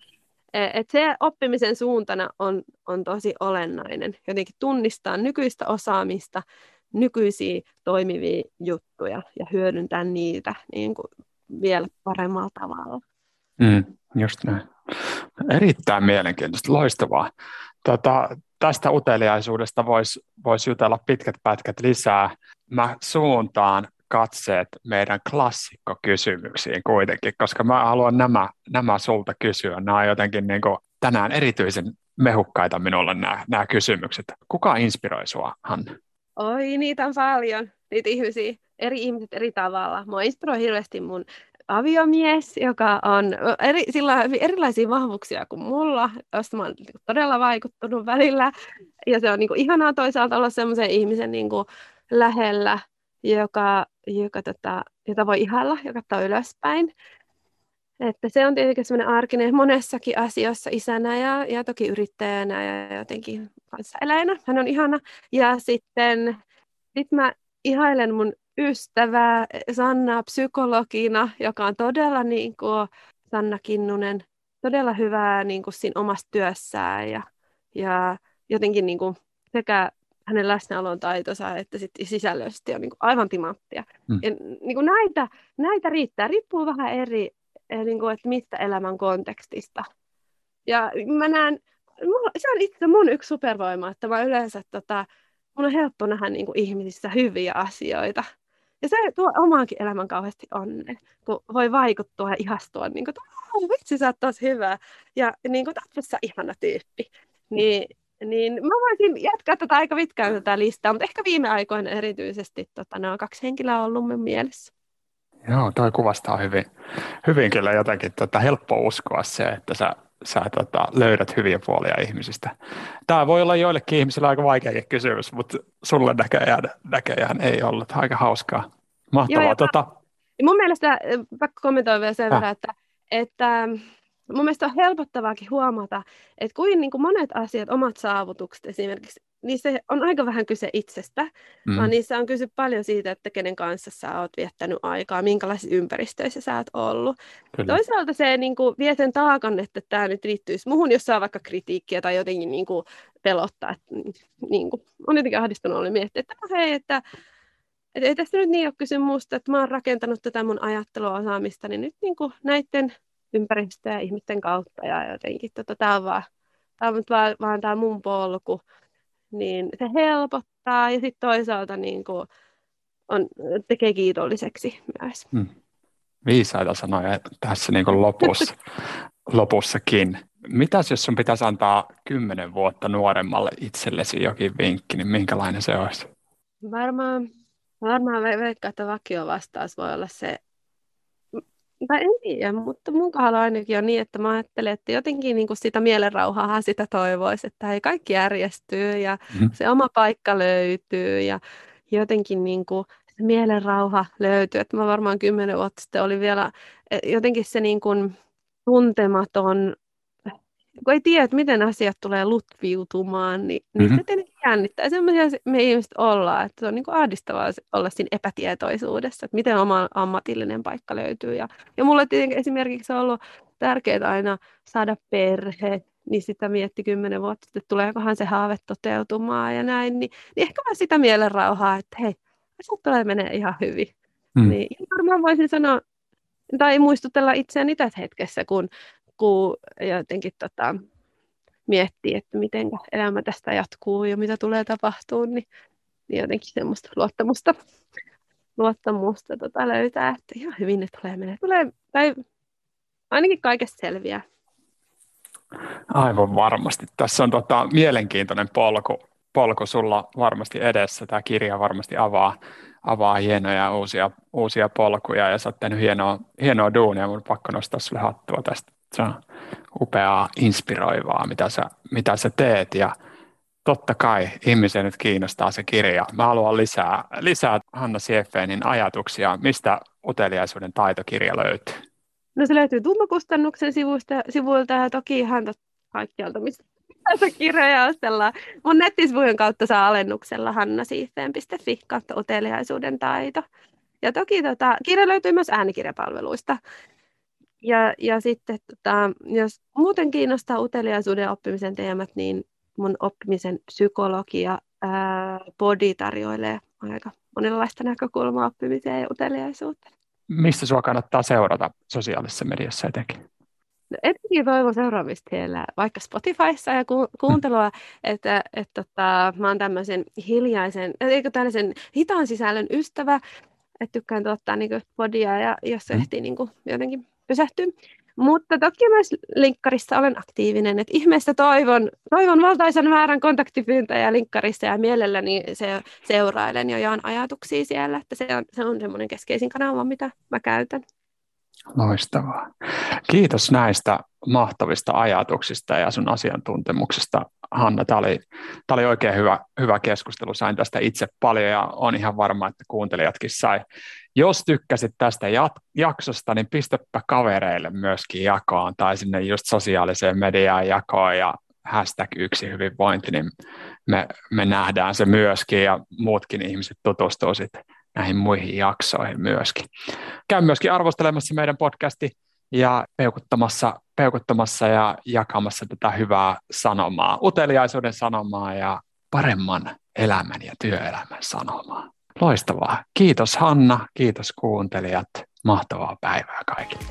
E, et se oppimisen suuntana on, on tosi olennainen. Jotenkin tunnistaa nykyistä osaamista, nykyisiä toimivia juttuja ja hyödyntää niitä niin kuin vielä paremmalla tavalla. Mm, just näin. Erittäin mielenkiintoista, loistavaa. Tota, tästä uteliaisuudesta voisi vois jutella pitkät pätkät lisää. Mä suuntaan katseet meidän klassikkokysymyksiin kuitenkin, koska mä haluan nämä, nämä sulta kysyä. Nämä on jotenkin niin kuin tänään erityisen mehukkaita minulle nämä, nämä kysymykset. Kuka inspiroi sua, Hanna? Oi, niitä on paljon, niitä ihmisiä, eri ihmiset eri tavalla. Mua inspiroi hirveästi mun aviomies, joka on eri, sillä on erilaisia vahvuuksia kuin mulla, josta mä oon niinku todella vaikuttunut välillä. Ja se on niin kuin ihanaa toisaalta olla semmoisen ihmisen niin kuin lähellä, joka, joka tota, jota voi ihalla ja katsoa ylöspäin. Että se on tietenkin semmoinen arkinen monessakin asiassa isänä ja, ja toki yrittäjänä ja jotenkin kanssaeläjänä. Hän on ihana. Ja sitten sit mä ihailen mun ystävää Sanna psykologina, joka on todella niin kuin Sanna Kinnunen, todella hyvää niin kuin siinä omassa työssään ja, ja jotenkin niin kuin sekä hänen läsnäolon taitonsa että sit sisällöllisesti on niin kuin aivan timanttia. Mm. Ja niin kuin näitä, näitä riittää, riippuu vähän eri, eh, niin kuin, että mistä elämän kontekstista. Ja mä näen, se on itse mun yksi supervoima, että mä yleensä tota, mun on helppo nähdä niin kuin ihmisissä hyviä asioita. Ja se tuo omaankin elämän kauheasti onnen, kun voi vaikuttua ja ihastua, niin kuin, että oh, vitsi, sä oot tosi hyvä. Ja niin kuin, sä ihana tyyppi. Niin, niin mä voisin jatkaa tätä aika pitkään tätä listaa, mutta ehkä viime aikoina erityisesti tota, nämä kaksi henkilöä ollut mun mielessä. Joo, toi kuvastaa hyvin, hyvin kyllä jotenkin tota, helppo uskoa se, että sä, sä tota, löydät hyviä puolia ihmisistä. Tämä voi olla joillekin ihmisille aika vaikeakin kysymys, mutta sulle näköjään, näköjään ei ollut. Aika hauskaa. Mahtavaa. Joo, tota... Mun mielestä, pakko kommentoida vielä sen verran, että, että mun mielestä on helpottavaakin huomata, että kuin, niin kuin monet asiat, omat saavutukset esimerkiksi, niissä on aika vähän kyse itsestä, mm. vaan niissä on kyse paljon siitä, että kenen kanssa sä oot viettänyt aikaa, minkälaisissa ympäristöissä sä oot ollut. Kyllä. Toisaalta se niin kuin, vie sen taakan, että tämä nyt liittyisi muhun, jos saa vaikka kritiikkiä tai jotenkin niin kuin, pelottaa. Että, niin kuin, on jotenkin ahdistunut oli miettiä, että no hei, että et ei tässä nyt niin ole kyse muusta, että mä oon rakentanut tätä mun ajatteluosaamista, niin nyt niin kuin näiden ympäristöä ja ihmisten kautta ja jotenkin tota, tämä on vaan, tää on vaan, vaan tämä mun polku, niin se helpottaa ja sitten toisaalta niin kuin on, tekee kiitolliseksi myös. Hmm. Viisaita sanoja tässä niin kuin lopussa, lopussakin. Mitäs jos sun pitäisi antaa kymmenen vuotta nuoremmalle itsellesi jokin vinkki, niin minkälainen se olisi? Varmaan, varmaan veikkaan, että vakio vastaus voi olla se, tai en tiedä, mutta mun kohdalla ainakin on niin, että mä ajattelen, että jotenkin niin kuin sitä mielenrauhaa sitä toivoisi, että ei kaikki järjestyy ja mm-hmm. se oma paikka löytyy ja jotenkin niin kuin se mielenrauha löytyy. Että mä varmaan kymmenen vuotta sitten oli vielä e, jotenkin se niin kuin tuntematon kun ei tiedä, että miten asiat tulee lutviutumaan, niin, niin mm-hmm. se tietenkin jännittää. Sellaisia me ihmiset ollaan, että se on niin kuin ahdistavaa olla siinä epätietoisuudessa, että miten oma ammatillinen paikka löytyy. Ja, ja mulle tietenkin esimerkiksi on ollut tärkeää aina saada perhe, niin sitä mietti kymmenen vuotta, että tuleekohan se haave toteutumaan ja näin, niin, niin ehkä mä sitä mielenrauhaa, että hei, asiat tulee menee ihan hyvin. Mm. Niin varmaan voisin sanoa, tai muistutella itseäni tässä hetkessä, kun jatkuu ja jotenkin tota, miettii, että miten elämä tästä jatkuu ja mitä tulee tapahtuu, niin, niin jotenkin semmoista luottamusta, luottamusta tota, löytää, että ihan hyvin ne tulee menee. Tulee, tai ainakin kaikesta selviää. Aivan varmasti. Tässä on tota, mielenkiintoinen polku, polku sulla varmasti edessä. Tämä kirja varmasti avaa, avaa hienoja uusia, uusia polkuja ja sä oot tehnyt hienoa, hienoa duunia. Mun pakko nostaa sulle hattua tästä upeaa, inspiroivaa, mitä sä, mitä sä teet ja totta kai ihmisiä nyt kiinnostaa se kirja. Mä haluan lisää, lisää Hanna Sieffenin ajatuksia, mistä uteliaisuuden taitokirja löytyy. No se löytyy Tummakustannuksen sivuilta, sivuilta ja toki ihan kaikkialta, mistä tässä kirjoja ostellaan. Mun nettisivujen kautta saa alennuksella hannasiiffeen.fi kautta uteliaisuuden taito. Ja toki tota, kirja löytyy myös äänikirjapalveluista. Ja, ja sitten tota, jos muuten kiinnostaa uteliaisuuden oppimisen teemat, niin mun oppimisen psykologia ää, body tarjoilee aika monenlaista näkökulmaa oppimiseen ja uteliaisuuteen. Mistä sua kannattaa seurata sosiaalisessa mediassa etenkin? No, etenkin toivon seuraamista siellä vaikka Spotifyssa ja ku- kuuntelua, että et, tota, mä oon tämmöisen hiljaisen, eikö tällaisen hitaan sisällön ystävä, että tykkään tuottaa niin podia ja jos se mm. ehtii niin kuin, jotenkin pysähtyä. Mutta toki myös linkkarissa olen aktiivinen, että ihmeessä toivon, toivon valtaisen määrän kontaktipyyntöjä linkkarissa ja mielelläni se, seurailen ja jaan ajatuksia siellä, että se on, se on semmoinen keskeisin kanava, mitä mä käytän. Loistavaa. Kiitos näistä mahtavista ajatuksista ja sun asiantuntemuksesta, Hanna. Tämä oli, tämä oli oikein hyvä, hyvä keskustelu. Sain tästä itse paljon ja on ihan varma, että kuuntelijatkin sai. Jos tykkäsit tästä jaksosta, niin pistäpä kavereille myöskin jakoon tai sinne just sosiaaliseen mediaan jakoon ja hashtag yksi hyvinvointi, niin me, me nähdään se myöskin ja muutkin ihmiset tutustuu sitten näihin muihin jaksoihin myöskin. Käy myöskin arvostelemassa meidän podcasti ja peukuttamassa, peukuttamassa ja jakamassa tätä hyvää sanomaa, uteliaisuuden sanomaa ja paremman elämän ja työelämän sanomaa. Loistavaa. Kiitos Hanna, kiitos kuuntelijat. Mahtavaa päivää kaikille.